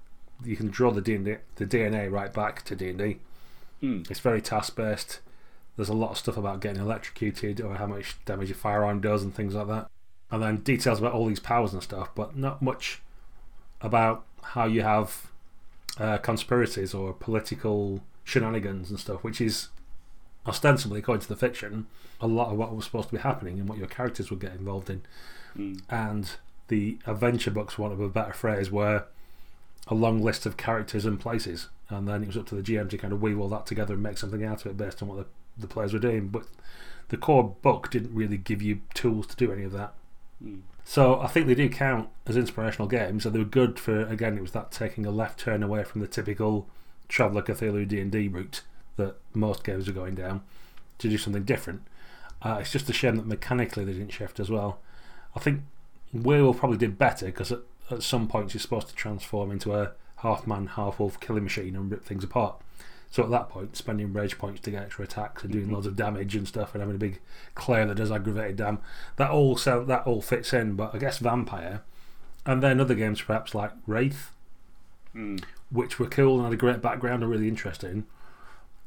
S1: you can draw the D&D, the DNA right back to D and D.
S2: Mm.
S1: It's very task based. There's a lot of stuff about getting electrocuted or how much damage your firearm does and things like that. And then details about all these powers and stuff, but not much about how you have uh, conspiracies or political shenanigans and stuff, which is ostensibly, according to the fiction, a lot of what was supposed to be happening and what your characters would get involved in.
S2: Mm.
S1: And the adventure books, want of a better phrase, were a long list of characters and places, and then it was up to the GM to kind of weave all that together and make something out of it based on what the, the players were doing. But the core book didn't really give you tools to do any of that. So I think they do count as inspirational games, and they were good for again. It was that taking a left turn away from the typical Traveller Cthulhu D and D route that most games are going down to do something different. Uh, it's just a shame that mechanically they didn't shift as well. I think Werewolf probably did better because at, at some points you're supposed to transform into a half man, half wolf killing machine and rip things apart. So at that point, spending rage points to get extra attacks and doing loads of damage and stuff, and having a big clay that does aggravated dam, that all sound, that all fits in. But I guess vampire, and then other games perhaps like Wraith,
S2: Mm.
S1: which were cool and had a great background and really interesting.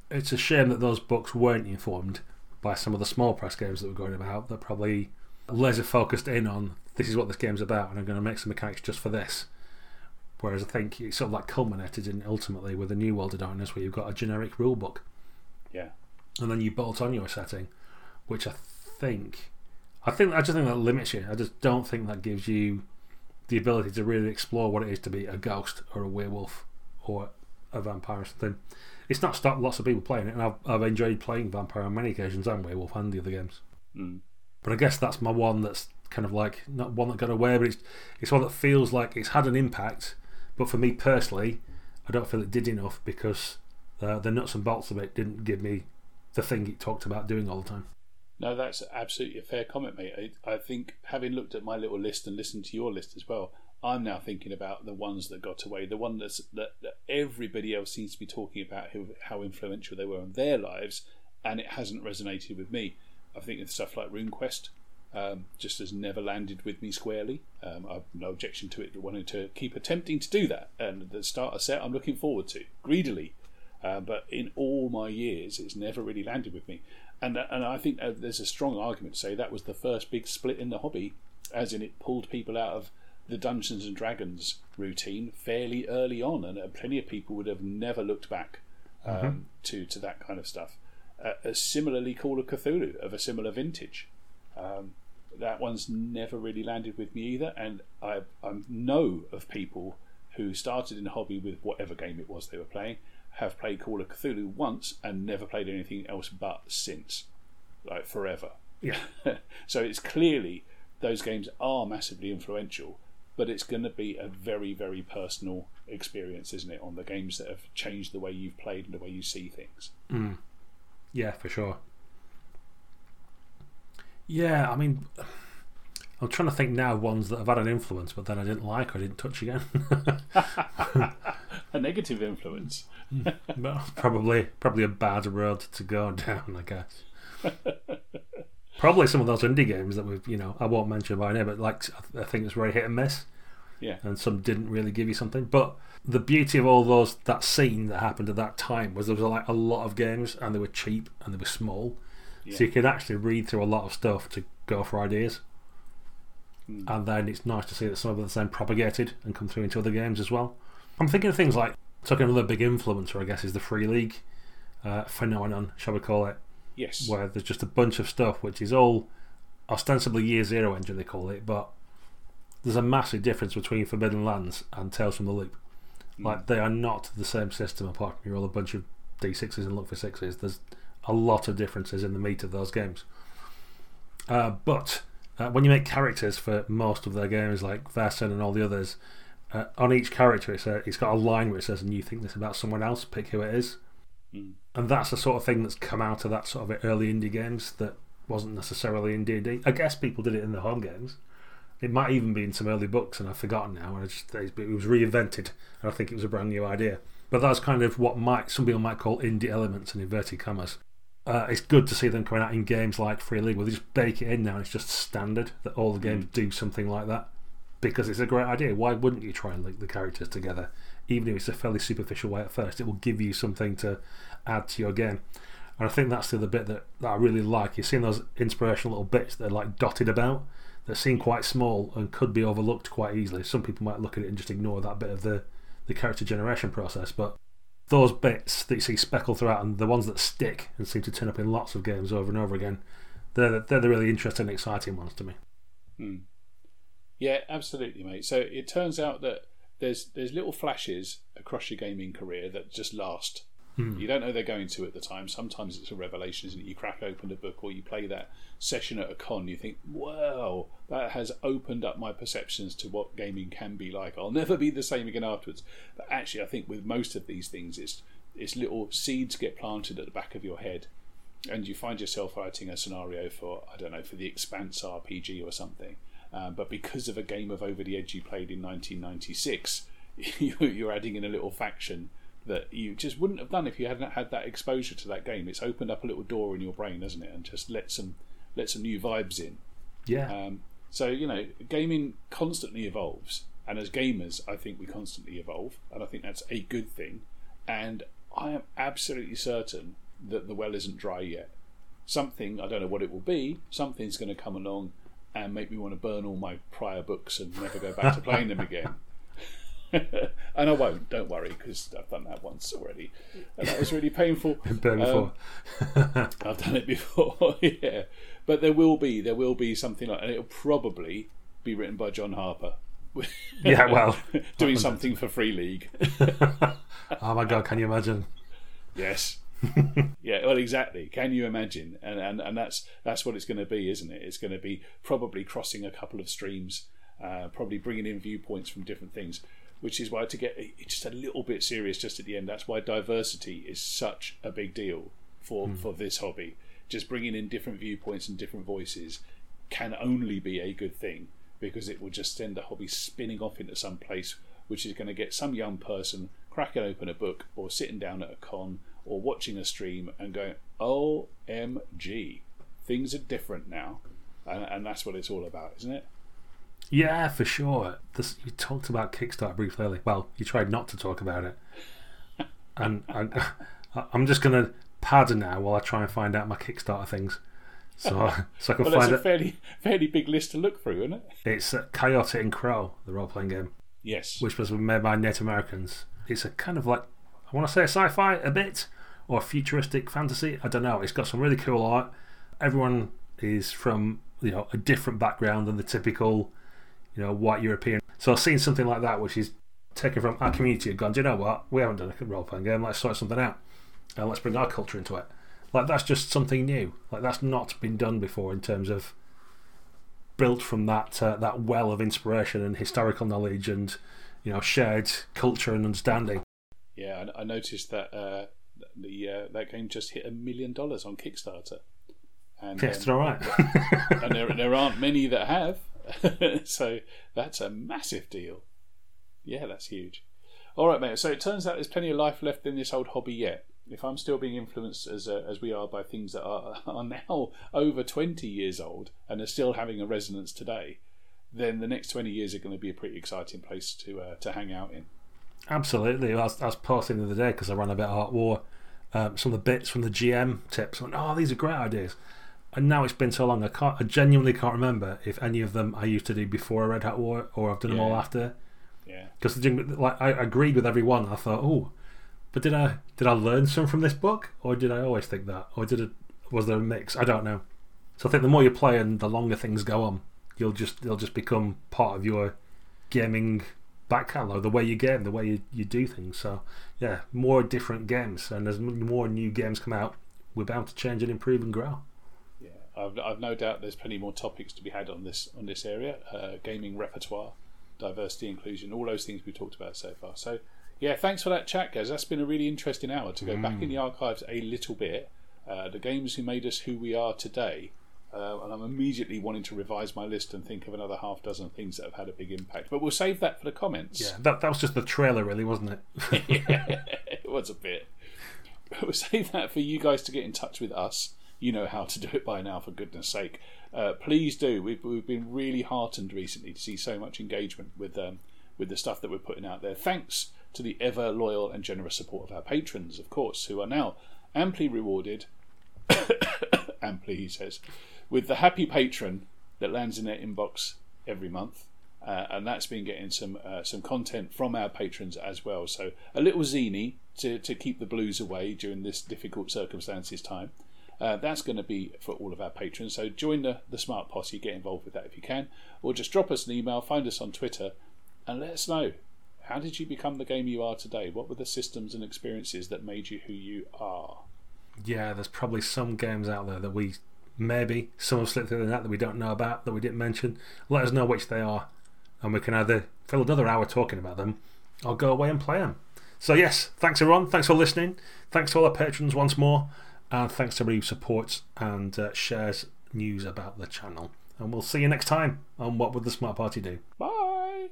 S1: It's a shame that those books weren't informed by some of the small press games that were going about that probably laser focused in on this is what this game's about and I'm going to make some mechanics just for this. Whereas I think it sort of like culminated in ultimately with a New World of Darkness where you've got a generic rule book
S2: Yeah.
S1: and then you bolt on your setting, which I think, I think I just think that limits you. I just don't think that gives you the ability to really explore what it is to be a ghost or a werewolf or a vampire or something. It's not stopped lots of people playing it, and I've, I've enjoyed playing vampire on many occasions and werewolf and the other games.
S2: Mm.
S1: But I guess that's my one that's kind of like not one that got away, but it's it's one that feels like it's had an impact. But for me personally, I don't feel it did enough because uh, the nuts and bolts of it didn't give me the thing it talked about doing all the time.
S2: No, that's absolutely a fair comment, mate. I, I think having looked at my little list and listened to your list as well, I'm now thinking about the ones that got away, the one that's, that, that everybody else seems to be talking about who, how influential they were in their lives, and it hasn't resonated with me. I think of stuff like RuneQuest. Um, just has never landed with me squarely. Um, I've no objection to it wanting to keep attempting to do that. And the start a set I'm looking forward to greedily. Uh, but in all my years, it's never really landed with me. And and I think uh, there's a strong argument to say that was the first big split in the hobby, as in it pulled people out of the Dungeons and Dragons routine fairly early on, and uh, plenty of people would have never looked back um, to to that kind of stuff. Uh, uh, similarly, Call of Cthulhu of a similar vintage. Um, that one's never really landed with me either, and I, I know of people who started in a hobby with whatever game it was they were playing, have played Call of Cthulhu once and never played anything else but since, like forever.
S1: Yeah.
S2: so it's clearly those games are massively influential, but it's going to be a very, very personal experience, isn't it, on the games that have changed the way you've played and the way you see things. Mm.
S1: Yeah, for sure. Yeah, I mean, I'm trying to think now of ones that have had an influence, but then I didn't like or didn't touch again.
S2: A negative influence.
S1: probably, probably a bad road to go down, I guess. probably some of those indie games that we've, you know, I won't mention by name, but like I think it's very hit and miss.
S2: Yeah.
S1: and some didn't really give you something. But the beauty of all those that scene that happened at that time was there was like a lot of games and they were cheap and they were small,
S2: Yeah.
S1: so you could actually read through a lot of stuff to go for ideas.
S2: Hmm.
S1: And then it's nice to see that some of them then propagated and come through into other games as well. I'm thinking of things like talking another big influencer, I guess, is the free league uh, phenomenon, shall we call it?
S2: Yes.
S1: where there's just a bunch of stuff which is all ostensibly year zero engine they call it, but there's a massive difference between Forbidden Lands and Tales from the Loop. Like they are not the same system apart from you roll a bunch of d6s and look for sixes. There's a lot of differences in the meat of those games. Uh, but uh, when you make characters for most of their games, like Versen and all the others, uh, on each character it's, a, it's got a line where it says, and you think this about someone else, pick who it is.
S2: Mm.
S1: And that's the sort of thing that's come out of that sort of early indie games that wasn't necessarily in D&D. I guess people did it in the home games. It might even be in some early books, and I've forgotten now. And just it was reinvented, and I think it was a brand new idea. But that's kind of what might some people might call indie elements in inverted commas. Uh, it's good to see them coming out in games like Free League, where they just bake it in now. And it's just standard that all the games do something like that because it's a great idea. Why wouldn't you try and link the characters together, even if it's a fairly superficial way at first? It will give you something to add to your game. And I think that's the other bit that, that I really like. You're seeing those inspirational little bits that are like dotted about that seem quite small and could be overlooked quite easily. Some people might look at it and just ignore that bit of the, the character generation process, but those bits that you see speckled throughout and the ones that stick and seem to turn up in lots of games over and over again, they're, the- they're the really interesting and exciting ones to me.
S2: Hmm. Yeah, absolutely, mate. So it turns out that there's there's little flashes across your gaming career that just last. You don't know they're going to at the time. Sometimes it's a revelation, isn't it? You crack open a book or you play that session at a con, you think, wow, that has opened up my perceptions to what gaming can be like. I'll never be the same again afterwards. But actually, I think with most of these things, it's, it's little seeds get planted at the back of your head and you find yourself writing a scenario for I don't know for the Expanse RPG or something, um, but because of a game of Over the Edge you played in 1996, you, you're adding in a little faction that you just wouldn't have done if you hadn't had that exposure to that game. It's opened up a little door in your brain, hasn't it, and just let some let some new vibes in.
S1: Yeah.
S2: Um, so you know, gaming constantly evolves, and as gamers, I think we constantly evolve, and I think that's a good thing. And I am absolutely certain that the well isn't dry yet. Something I don't know what it will be. Something's going to come along and make me want to burn all my prior books and never go back to playing them again. and I won't. Don't worry, because I've done that once already, and that was really painful.
S1: Burn
S2: Um,
S1: before.
S2: I've done it before, yeah. But there will be there will be something like, and it'll probably be written by John Harper.
S1: Yeah, well,
S2: doing something for Free League.
S1: oh my god, can you imagine?
S2: Yes. yeah, well, exactly. Can you imagine? And and, and that's that's what it's going to be, isn't it? It's going to be probably crossing a couple of streams, uh, probably bringing in viewpoints from different things. Which is why to get just a little bit serious just at the end. That's why diversity is such a big deal for hmm. for this hobby. Just bringing in different viewpoints and different voices can only be a good thing because it will just send the hobby spinning off into some place which is going to get some young person cracking open a book or sitting down at a con or watching a stream and going, OMG, things are different now. And, and that's what it's all about, isn't it?
S1: Yeah, for sure. This, you talked about Kickstarter briefly earlier. Well, you tried not to talk about it. And I, I'm just going to pad now while I try and find out my Kickstarter things. So, so I can
S2: Well, that's
S1: find
S2: a fairly fairly big list to look through, isn't it?
S1: It's uh, Coyote and Crow, the role playing game,
S2: Yes.
S1: which was made by Native Americans. It's a kind of like, I want to say sci fi a bit, or futuristic fantasy. I don't know. It's got some really cool art. Everyone is from you know a different background than the typical you know white European. So I've seen something like that, which is taken from our community and gone. Do you know what? We haven't done a role playing game. Let's sort something out, and let's bring our culture into it. Like that's just something new. Like that's not been done before in terms of built from that uh, that well of inspiration and historical knowledge and you know shared culture and understanding.
S2: Yeah, I, I noticed that uh, the uh, that game just hit a million dollars on Kickstarter. And,
S1: Yes,
S2: um,
S1: all right.
S2: and there, there aren't many that have. so that's a massive deal. Yeah, that's huge. All right, mate. So it turns out there's plenty of life left in this old hobby yet. If I'm still being influenced as uh, as we are by things that are, are now over 20 years old and are still having a resonance today, then the next 20 years are going to be a pretty exciting place to uh, to hang out in.
S1: Absolutely. I was, posting the other day because I ran a bit of Hot War. Um, some of the bits from the GM tips. Went, oh, these are great ideas. And now it's been so long, I can't. I genuinely can't remember if any of them I used to do before I read Hot War or I've done them all after.
S2: Yeah.
S1: Because like I agreed with every one. I thought, oh, but did I did I learn some from this book, or did I always think that, or did it was there a mix? I don't know. So I think the more you play and the longer things go on, you'll just they'll just become part of your gaming back catalogue, the way you game, the way you, you do things. So yeah, more different games, and as more new games come out, we're bound to change and improve and grow.
S2: Yeah, I've, I've no doubt there's plenty more topics to be had on this on this area, uh, gaming repertoire, diversity, inclusion, all those things we've talked about so far. So, yeah, thanks for that chat, guys. That's been a really interesting hour to go back in the archives a little bit. Uh, the games who made us who we are today, uh, and I'm immediately wanting to revise my list and think of another half dozen things that have had a big impact. But we'll save that for the comments.
S1: Yeah, that that was just the trailer, really, wasn't it?
S2: it was a bit. But we'll save that for you guys to get in touch with us. You know how to do it by now, for goodness sake. Uh, please do. We've, we've been really heartened recently to see so much engagement with um, with the stuff that we're putting out there. Thanks to the ever loyal and generous support of our patrons, of course, who are now amply rewarded. amply, he says, with the happy patron that lands in their inbox every month. Uh, and that's been getting some uh, some content from our patrons as well. So a little zany to, to keep the blues away during this difficult circumstances time. Uh, that's going to be for all of our patrons. So join the, the Smart Posse, get involved with that if you can, or just drop us an email, find us on Twitter, and let us know how did you become the game you are today? What were the systems and experiences that made you who you are?
S1: Yeah, there's probably some games out there that we maybe some have slipped through the net that we don't know about that we didn't mention. Let us know which they are, and we can either fill another hour talking about them or go away and play them. So yes, thanks everyone. Thanks for listening. Thanks to all our patrons once more, and thanks to everybody who supports and uh, shares news about the channel. And we'll see you next time on What Would the Smart Party Do?
S2: Bye.